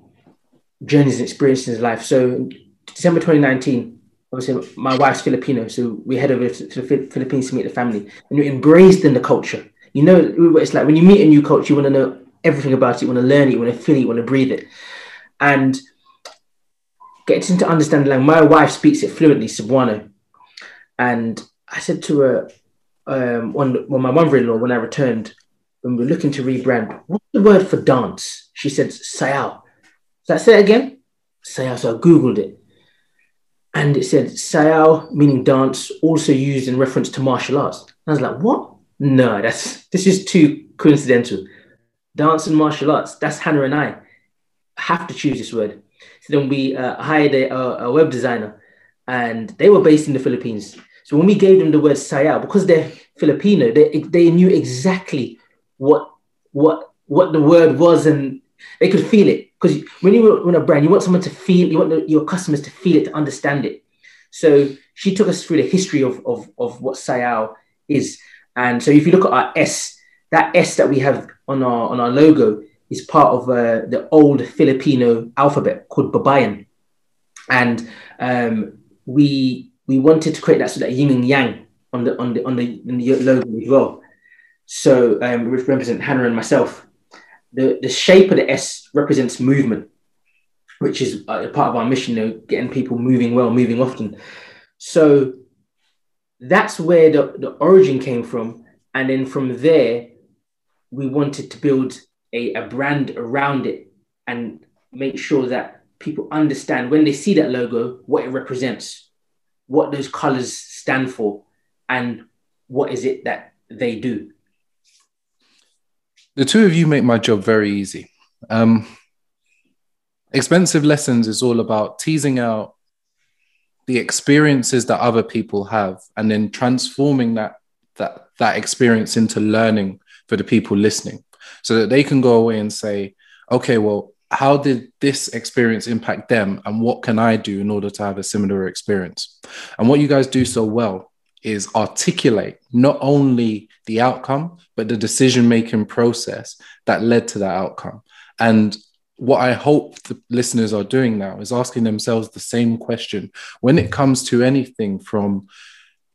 journeys and experiences in life. So December 2019, obviously my wife's Filipino, so we head over to, the Philippines to meet the family, and you're embraced in the culture. You know what it's like when you meet a new culture, you want to know everything about it, you want to learn it, you want to feel it, you want to breathe it, and getting to understand the language. My wife speaks it fluently, Cebuano. And I said to her, um, my mother-in-law, when I returned, when we were looking to rebrand, what's the word for dance? She said, sayao. So I say it again? Sayao. So I Googled it. And it said sayao, meaning dance, also used in reference to martial arts. And I was like, what? No, that's this is too coincidental. Dance and martial arts, that's Hannah and I. Have to choose this word. So then we uh, hired a, a, web designer, and they were based in the Philippines. So when we gave them the word Sayao, because they're Filipino, they, they knew exactly what what what the word was, and they could feel it. Because when you run a brand, you want someone to feel, you want the, your customers to feel it, to understand it. So she took us through the history of of, of what Sayao is. And so if you look at our S, that S that we have on our on our logo is part of uh, the old Filipino alphabet called Baybayin, and um, we we wanted to create that so that yin and yang on the on the on the, the logo as well. So um, we represent Hannah and myself. The the shape of the S represents movement, which is part of our mission, you know, getting people moving well, moving often. So that's where the, the origin came from. And then from there, we wanted to build a, a brand around it and make sure that people understand when they see that logo what it represents, what those colors stand for, and what is it that they do. The two of you make my job very easy. Um, expensive lessons is all about teasing out the experiences that other people have and then transforming that that that experience into learning for the people listening so that they can go away and say okay well how did this experience impact them? And what can i do in order to have a similar experience? And what you guys do so well is articulate not only the outcome but the decision making process that led to that outcome. And what I hope the listeners are doing now is asking themselves the same question. When it comes to anything from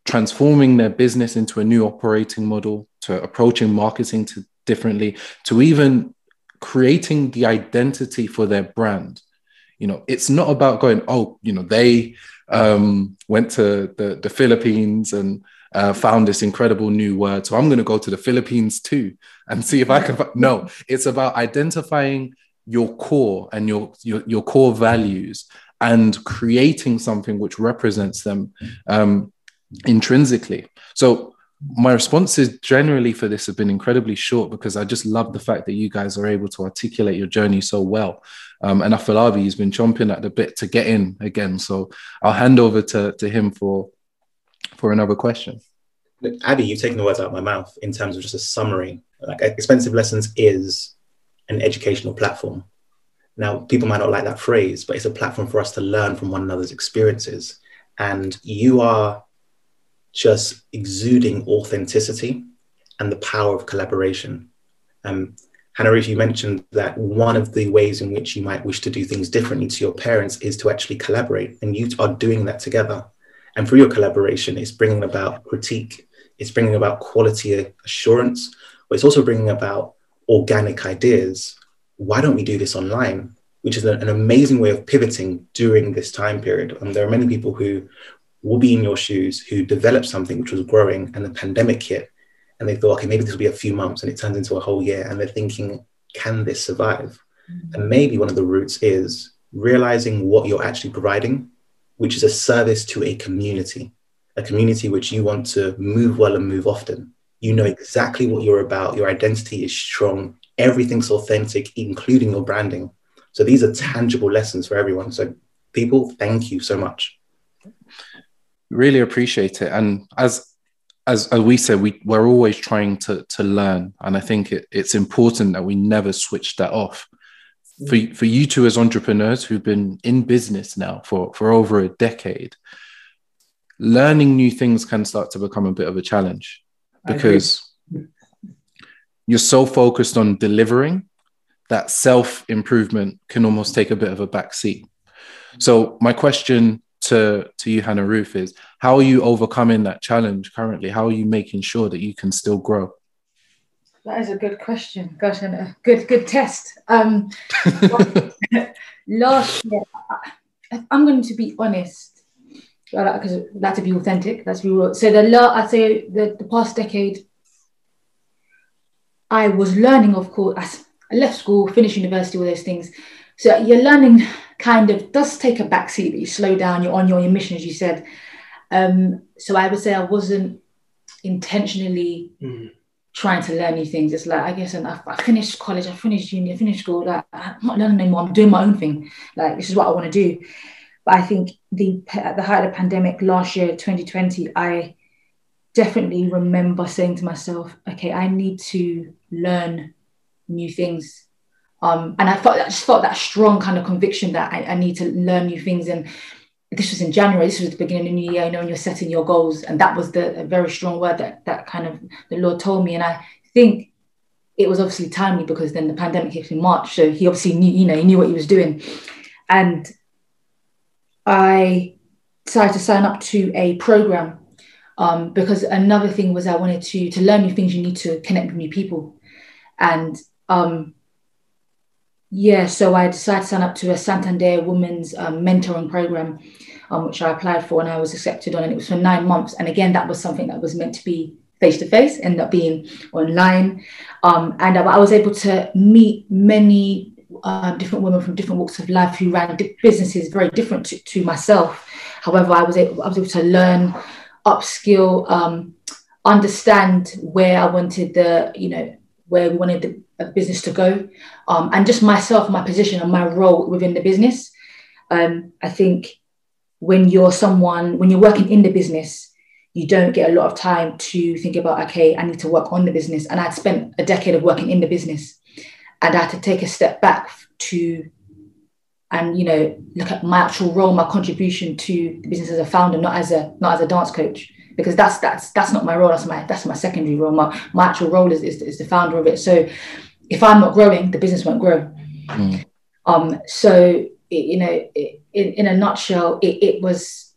transforming their business into a new operating model to approaching marketing to differently to even creating the identity for their brand you know it's not about going oh you know they um, went to the, the philippines and uh, found this incredible new word so i'm going to go to the philippines too and see if i can no it's about identifying your core and your, your, your core values and creating something which represents them um, intrinsically. So my responses generally for this have been incredibly short because I just love the fact that you guys are able to articulate your journey so well. Um, and Afolabi has been chomping at the bit to get in again. So I'll hand over to, to him for for another question. Abby, you've taken the words out of my mouth in terms of just a summary. Like expensive lessons is an educational platform. Now, people might not like that phrase, but it's a platform for us to learn from one another's experiences. And you are just exuding authenticity and the power of collaboration. Um, Hannah Ruth, you mentioned that one of the ways in which you might wish to do things differently to your parents is to actually collaborate, and you are doing that together. And through your collaboration, it's bringing about critique, it's bringing about quality assurance, but it's also bringing about organic ideas. Why don't we do this online? Which is an amazing way of pivoting during this time period. And there are many people who will be in your shoes who developed something which was growing and the pandemic hit. And they thought, okay, maybe this will be a few months and it turns into a whole year. And they're thinking, can this survive? Mm-hmm. And maybe one of the roots is realizing what you're actually providing, which is a service to a community, a community which you want to move well and move often. You know exactly what you're about. Your identity is strong. Everything's authentic including your branding. So these are tangible lessons for everyone. So people thank you so much really appreciate it. And as as, as we said we, we're always trying to to learn. And i think it, it's important that we never switch that off. For, mm. for you two as entrepreneurs who've been in business now for for over a decade learning new things can start to become a bit of a challenge because you're so focused on delivering that self improvement can almost take a bit of a back seat. So my question to to you, Hannah Ruth, is how are you overcoming that challenge currently? How are you making sure that you can still grow? That is a good question. Gosh, and a good good test. Um, last year, I'm going to be honest because that to be authentic. That's be real. So the last, I'd say the, the past decade, I was learning, of course. I left school, finished university, all those things. So you're learning kind of does take a backseat. That you slow down. You're on your, your mission, as you said. Um, so I would say I wasn't intentionally mm. trying to learn new things. It's like I guess and I, I finished college, I finished uni, I finished school. Like I'm not learning anymore. I'm doing my own thing. Like this is what I want to do. But I think the at the height of the pandemic last year, 2020, I definitely remember saying to myself, okay, I need to learn new things. Um, and I I just felt that strong kind of conviction that I, I need to learn new things. And this was in January, this was the beginning of the new year, you know, when you're setting your goals. And that was the very strong word that that kind of the Lord told me. And I think it was obviously timely because then the pandemic hit in March. So he obviously knew, you know, he knew what he was doing. And I decided to sign up to a program um, because another thing was I wanted to to learn new things. You need to connect with new people, and um, yeah, so I decided to sign up to a Santander Women's um, Mentoring Program, um, which I applied for and I was accepted on, and it was for nine months. And again, that was something that was meant to be face to face, ended up being online, um, and I was able to meet many um, different women from different walks of life who ran businesses very different to, to myself. However, I was able, I was able to learn, upskill, um, understand where I wanted the, you know, where we wanted the business to go, um, and just myself, my position, and my role within the business. Um, I think when you're someone, when you're working in the business, you don't get a lot of time to think about, okay, I need to work on the business. And I'd spent a decade of working in the business and I had to take a step back to and you know look at my actual role my contribution to the business as a founder not as a not as a dance coach because that's that's that's not my role that's my that's my secondary role. My, my actual role is, is, is the founder of it. So if i'm not growing the business won't grow. Mm. um so it, you know it, in, in a nutshell it, it was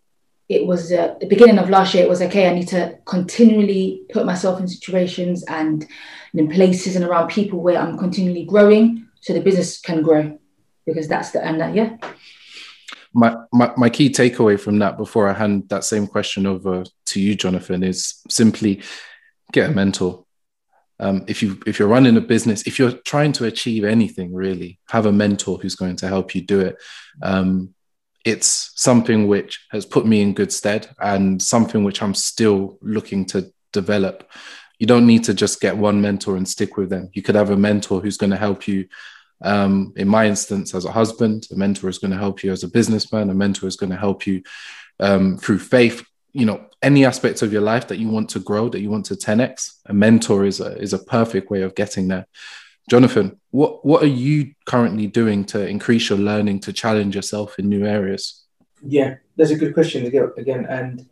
it was uh, the beginning of last year it was okay i need to continually put myself in situations and in places and around people where i'm continually growing so the business can grow because that's the and that yeah my, my my key takeaway from that before i hand that same question over to you jonathan is simply get a mentor. Um, if you if you're running a business if you're trying to achieve anything really have a mentor who's going to help you do it. Um, it's something which has put me in good stead and something which i'm still looking to develop. You don't need to just get one mentor and stick with them. You could have a mentor who's going to help you um, in my instance, as a husband, a mentor is going to help you as a businessman. A mentor is going to help you um, through faith. You know, any aspects of your life that you want to grow, that you want to 10x, a mentor is a, is a perfect way of getting there. Jonathan, what what are you currently doing to increase your learning, to challenge yourself in new areas? Yeah, that's a good question again. And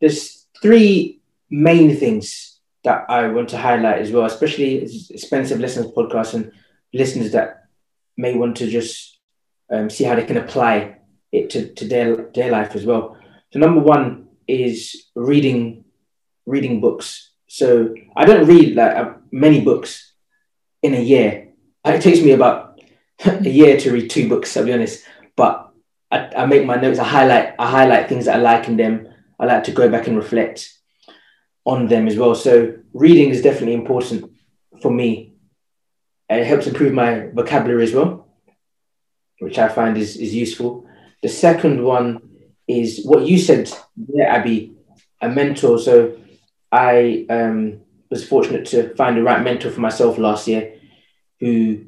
there's three main things that I want to highlight as well, especially expensive lessons podcast and listeners that may want to just um, see how they can apply it to, to their, their life as well. So number one is reading reading books. So I don't read like uh, many books in a year. It takes me about a year to read two books. I'll be honest, but I, I make my notes. I highlight I highlight things that I like in them. I like to go back and reflect on them as well. So reading is definitely important for me it helps improve my vocabulary as well, which I find is, is useful. The second one is what you said, yeah, Abby, a mentor. So I um, was fortunate to find the right mentor for myself last year who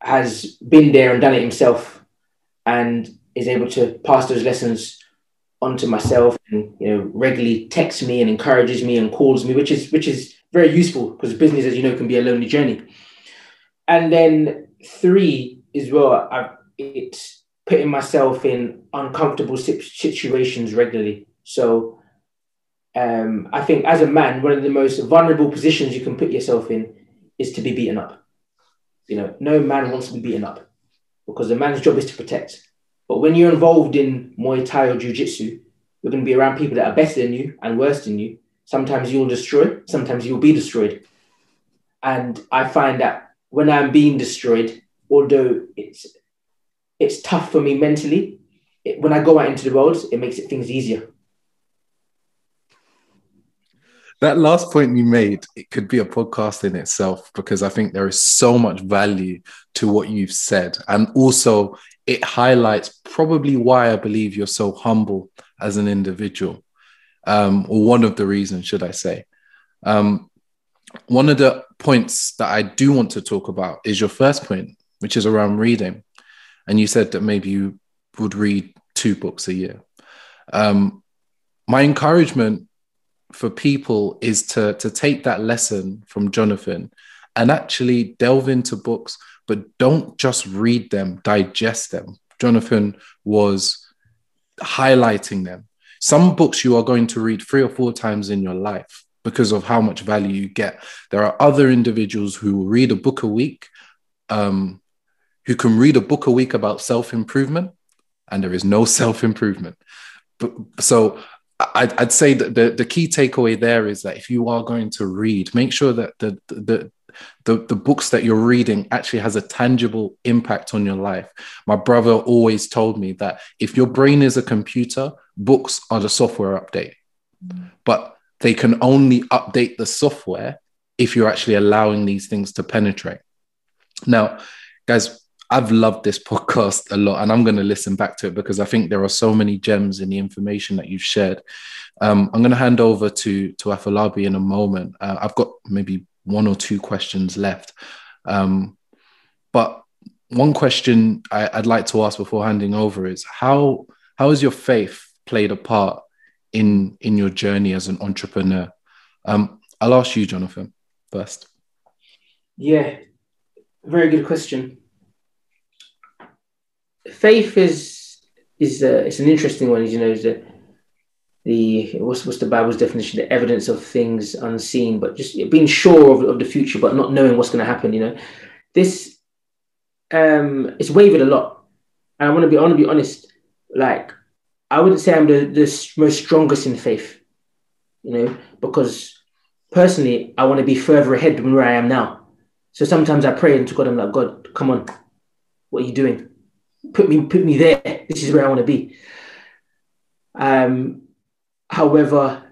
has been there and done it himself and is able to pass those lessons onto myself and you know regularly texts me and encourages me and calls me which is which is very useful because business as you know can be a lonely journey and then three is well, I, it's putting myself in uncomfortable situations regularly. So um, I think as a man, one of the most vulnerable positions you can put yourself in is to be beaten up. You know, no man wants to be beaten up because the man's job is to protect. But when you're involved in Muay Thai or Jiu Jitsu, you're going to be around people that are better than you and worse than you. Sometimes you'll destroy, sometimes you'll be destroyed. And I find that when I'm being destroyed, although it's it's tough for me mentally, it, when I go out into the world, it makes it things easier. That last point you made, it could be a podcast in itself because I think there is so much value to what you've said. And also, it highlights probably why I believe you're so humble as an individual, um, or one of the reasons, should I say. Um, one of the points that I do want to talk about is your first point, which is around reading. And you said that maybe you would read two books a year. Um, my encouragement for people is to, to take that lesson from Jonathan and actually delve into books, but don't just read them, digest them. Jonathan was highlighting them. Some books you are going to read three or four times in your life because of how much value you get. There are other individuals who will read a book a week, um, who can read a book a week about self improvement, and there is no self improvement. So I'd, I'd, say that the, the key takeaway there is that if you are going to read, make sure that the, the, the, the books that you're reading actually has a tangible impact on your life. My brother always told me that if your brain is a computer, books are the software update. Mm. But they can only update the software if you're actually allowing these things to penetrate. Now, guys, I've loved this podcast a lot, and I'm going to listen back to it because I think there are so many gems in the information that you've shared. Um, I'm going to hand over to to Afolabi in a moment. Uh, I've got maybe one or two questions left, um, but one question I, would like to ask before handing over is how how has your faith played a part in in your journey as an entrepreneur? Um, I'll ask you, Jonathan, first. Yeah, very good question faith is is uh, it's an interesting one. You know, the the what's what's the Bible's definition? The evidence of things unseen, but just being sure of, of the future, but not knowing what's going to happen. You know, this um it's wavered a lot, and I want to be I want to be honest. Like, I wouldn't say I'm the the most strongest in faith. You know, because personally, I want to be further ahead than where I am now. So sometimes I pray into God. I'm like, God, come on, what are you doing? put me put me there. This is where I want to be. Um, however,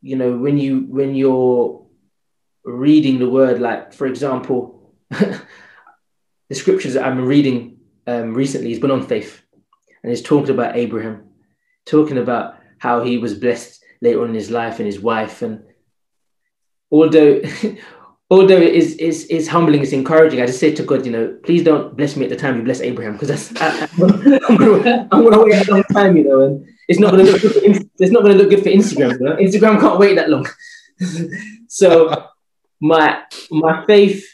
you know when you when you're reading the word, like for example, the scriptures that I'm reading um, recently has been on faith, and it's talking about Abraham, talking about how he was blessed later on in his life and his wife, and although although it is is is humbling, it's encouraging. I just say to God, you know, please don't bless me at the time you bless Abraham, because that's I, am gonna, gonna wait a long time, you know, and it's not gonna look good for, it's not gonna look good for Instagram. You know? Instagram can't wait that long. so my my faith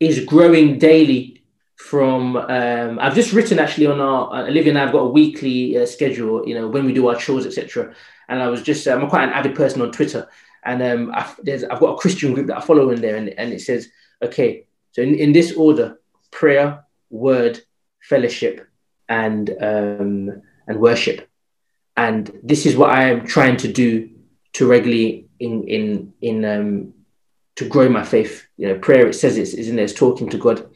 is growing daily. From um, I've just written actually on our uh, Olivia and I've got a weekly uh, schedule, you know, when we do our chores, etc. And I was just I'm quite an avid person on Twitter, and um, I've, I've got a Christian group that I follow in there, and, and it says, okay, so in, in this order prayer, word, fellowship, and, um, and worship. And this is what I am trying to do to regularly in, in, in, um, to grow my faith. You know, prayer, it says it's, it's in there, it's talking to God,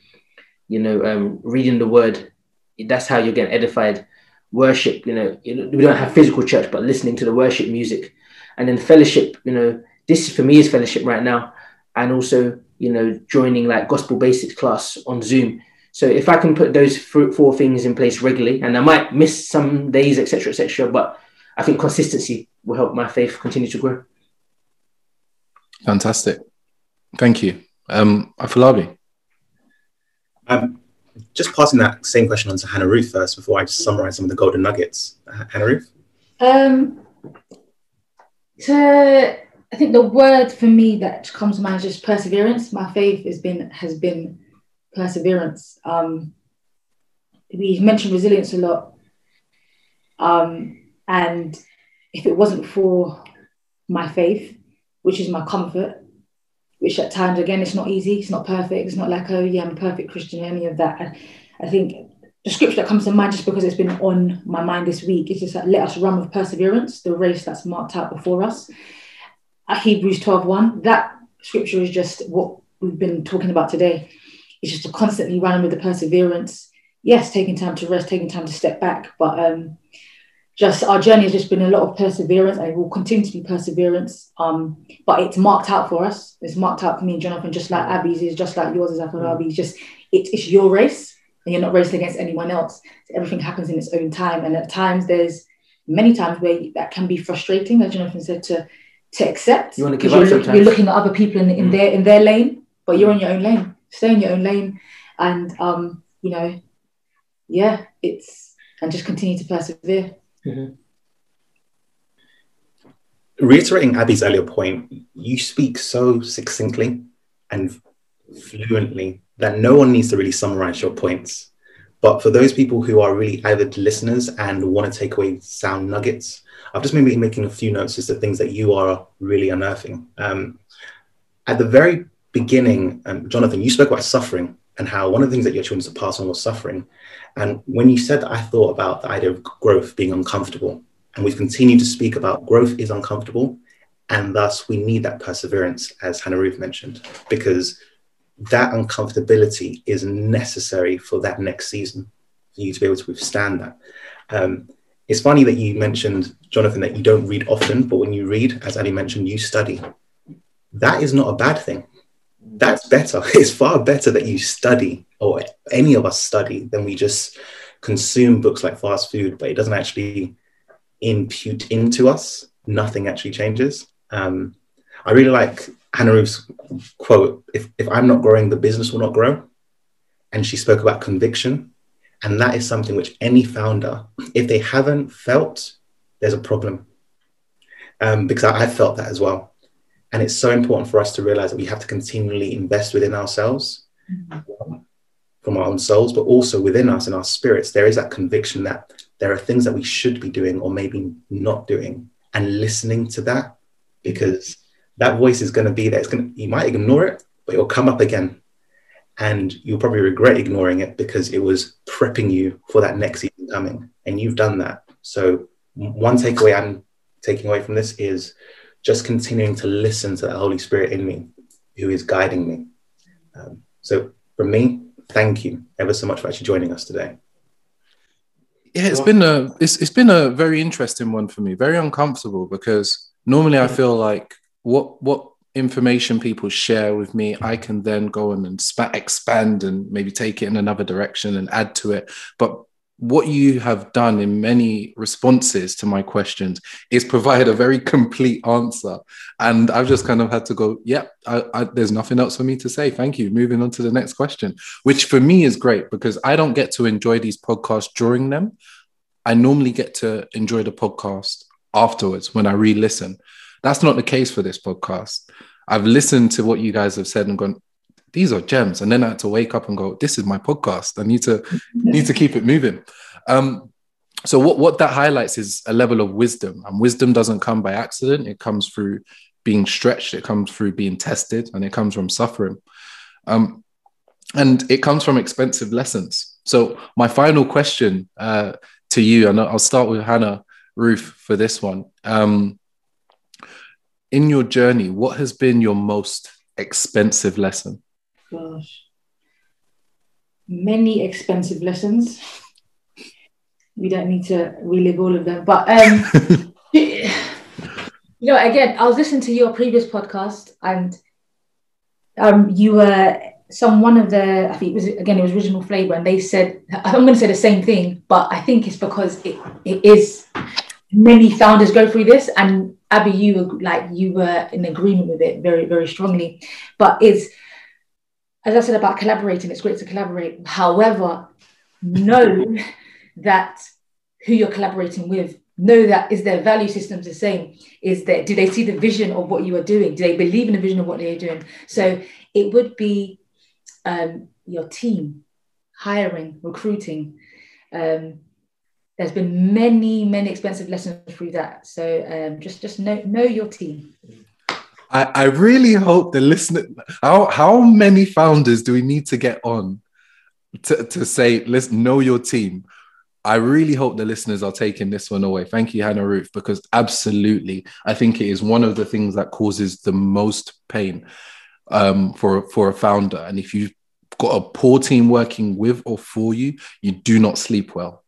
you know, um, reading the word. That's how you're getting edified. Worship, you know, we don't have physical church, but listening to the worship music. And then fellowship you know this for me is fellowship right now. And also you know joining like gospel basics class on zoom. So if i can put those four things in place regularly and i might miss some days etc etc but i think consistency will help my faith continue to grow. Fantastic. Thank you. Um afolabi um just passing that same question on to hannah ruth first before i just summarize some of the golden nuggets hannah ruth um to I think the word for me that comes to mind is perseverance. My faith has been has been perseverance. Um, we mentioned resilience a lot, um, and if it wasn't for my faith, which is my comfort, which at times again it's not easy, it's not perfect, it's not like oh yeah I'm a perfect Christian, any of that. I, I think the scripture that comes to mind just because it's been on my mind this week is just that let us run with perseverance the race that's marked out before us. At Hebrews 12 1, that scripture is just what we've been talking about today. It's just constantly run with the perseverance. Yes, taking time to rest, taking time to step back, but um, just our journey has just been a lot of perseverance and it will continue to be perseverance. Um, but it's marked out for us. It's marked out for me and Jonathan, just like Abby's is, just like yours is, I thought Abby's. Just it, it's your race and you're not racing against anyone else. So everything happens in its own time. And at times there's many times where that can be frustrating, as Jonathan said, to to accept. You want to give up you're, you're looking at other people in, in mm. their in their lane, but you're on your own lane. Stay in your own lane. And um, you know, yeah, it's and just continue to persevere. Mm-hmm. Reiterating Abby's earlier point, you speak so succinctly and fluently that no one needs to really summarize your points. But for those people who are really avid listeners and want to take away sound nuggets, I've just been making a few notes as to things that you are really unearthing. Um, at the very beginning, um, Jonathan, you spoke about suffering and how one of the things that you're trying to pass on was suffering. And when you said that, I thought about the idea of growth being uncomfortable. And we've continued to speak about growth is uncomfortable. And thus, we need that perseverance, as Hannah Ruth mentioned, because that uncomfortability is necessary for that next season, for you to be able to withstand that. Um, it's funny that you mentioned, Jonathan, that you don't read often, but when you read, as Ali mentioned, you study. That is not a bad thing. That's better. It's far better that you study, or any of us study, than we just consume books like fast food, but it doesn't actually impute into us. Nothing actually changes. Um, I really like Hannah Ruth's quote if, if I'm not growing, the business will not grow. And she spoke about conviction. And that is something which any founder, if they haven't felt, there's a problem. Um, because I, I felt that as well. And it's so important for us to realize that we have to continually invest within ourselves mm-hmm. from our own souls, but also within us and our spirits. There is that conviction that there are things that we should be doing or maybe not doing, and listening to that because that voice is going to be there. It's going to, you might ignore it, but it will come up again. And you'll probably regret ignoring it because it was prepping you for that next season coming. And you've done that. So, one takeaway I'm taking away from this is just continuing to listen to the Holy Spirit in me who is guiding me. Um, so, from me, thank you ever so much for actually joining us today. Yeah, it's been a it's, it's been a very interesting one for me. Very uncomfortable because normally I feel like what what information people share with me, I can then go on and expand and maybe take it in another direction and add to it. But what you have done in many responses to my questions is provide a very complete answer. And I've just kind of had to go, yeah, I, I, there's nothing else for me to say. Thank you. Moving on to the next question, which for me is great because I don't get to enjoy these podcasts during them. I normally get to enjoy the podcast afterwards when I re listen. That's not the case for this podcast. I've listened to what you guys have said and gone, these are gems. And then I had to wake up and go, this is my podcast. I need to need to keep it moving. Um, so what, what that highlights is a level of wisdom. And wisdom doesn't come by accident. It comes through being stretched, it comes through being tested, and it comes from suffering. Um, and it comes from expensive lessons. So my final question uh, to you, and I'll start with Hannah Ruth for this one. Um, in your journey, what has been your most expensive lesson? Gosh, many expensive lessons. We don't need to relive all of them, but um, you know, again, I was listening to your previous podcast, and um, you were some one of the I think it was again it was Original Flava, and they said I'm going to say the same thing, but I think it's because it, it is many founders go through this, and Abby, you were like you were in agreement with it very, very strongly. But it's as I said about collaborating, it's great to collaborate. However, know that who you're collaborating with, know that is their value systems the same? Is that do they see the vision of what you are doing? Do they believe in the vision of what they're doing? So it would be um, your team, hiring, recruiting, um, there's been many many expensive lessons through that so um, just just know know your team I, I really hope the listener how how many founders do we need to get on to, to say let's know your team I really hope the listeners are taking this one away. Thank you, Hannah Ruth, because absolutely, I think it is one of the things that causes the most pain um, for for a founder. And if you've got a poor team working with or for you, you do not sleep well.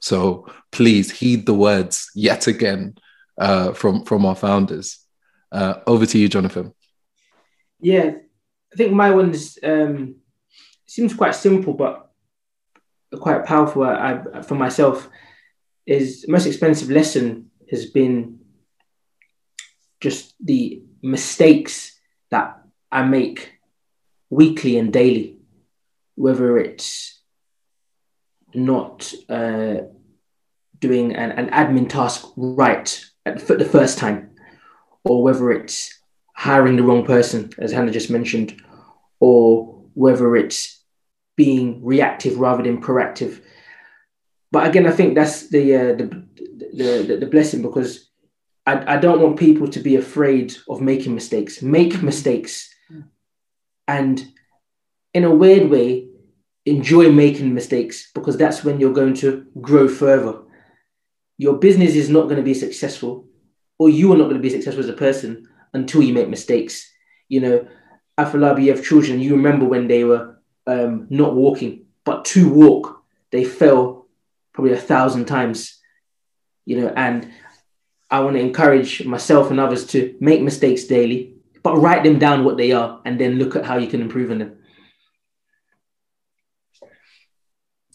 So please heed the words yet again uh, from from our founders. Uh, over to you, Jonathan. Yeah, I think my one um, seems quite simple, but quite powerful. I, for myself, is most expensive lesson has been just the mistakes that I make weekly and daily, whether it's not uh, doing an, an admin task right for the first time, or whether it's hiring the wrong person, as Hannah just mentioned, or whether it's being reactive rather than proactive. But again, I think that's the uh, the, the, the the blessing because I, I don't want people to be afraid of making mistakes. Make mistakes, and in a weird way, enjoy making mistakes because that's when you're going to grow further. Your business is not going to be successful, or you are not going to be successful as a person until you make mistakes. You know, Afolabi, you have children, you remember when they were um, not walking, but to walk, they fell probably a thousand times. You know, and I want to encourage myself and others to make mistakes daily, but write them down what they are and then look at how you can improve on them.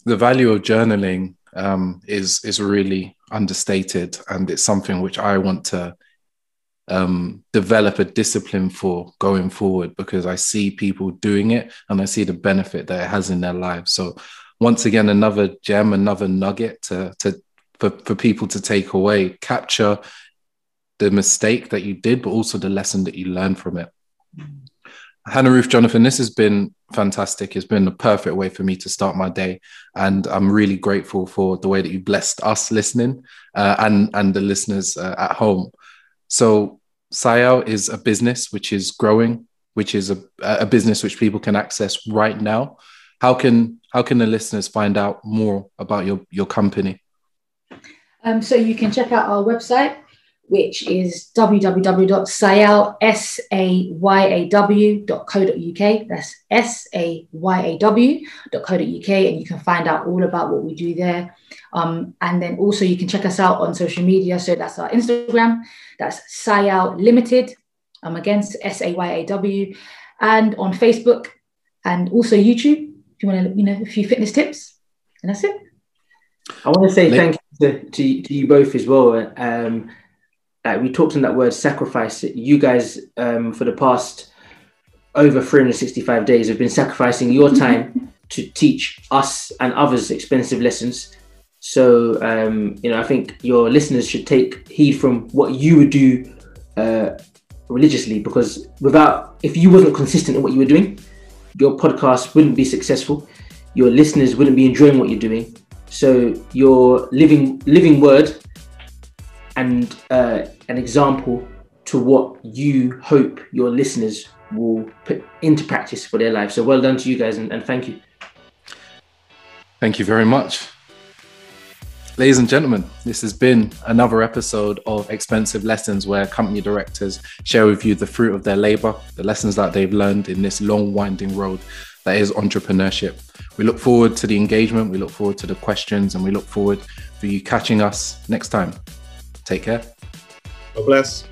The value of journaling um, is is really understated, and it's something which I want to um, develop a discipline for going forward because I see people doing it and I see the benefit that it has in their lives. So once again, another gem, another nugget to, to for, for people to take away, capture the mistake that you did, but also the lesson that you learned from it. Mm. Hannah Ruth Jonathan, this has been fantastic. It's been a perfect way for me to start my day, and I'm really grateful for the way that you blessed us listening uh, and and the listeners uh, at home. So Sayaw is a business which is growing, which is a, a business which people can access right now. How can how can the listeners find out more about your your company? Um, so you can check out our website, which is www.sayaw.co.uk. That's S-A-Y-A-W.co.uk. And you can find out all about what we do there. Um, and then also you can check us out on social media. So that's our Instagram. That's Sayaw Limited. Um, again, S-A-Y-A-W. And on Facebook and also YouTube, if you want to, you know, a few fitness tips. And that's it. I want to say thank you to, to, to you both as well. Um, like we talked on that word sacrifice. You guys, um, for the past over 365 days, have been sacrificing your time to teach us and others expensive lessons. So, um, you know, I think your listeners should take heed from what you would do uh, religiously, because without, if you wasn't consistent in what you were doing, your podcast wouldn't be successful. Your listeners wouldn't be enjoying what you're doing. So, your living living word and uh, an example to what you hope your listeners will put into practice for their lives. So well done to you guys and, and thank you. Thank you very much. Ladies and gentlemen, this has been another episode of Expensive Lessons where company directors share with you the fruit of their labor, the lessons that they've learned in this long, winding road that is entrepreneurship. We look forward to the engagement, we look forward to the questions, and we look forward for you catching us next time. Take care. God bless.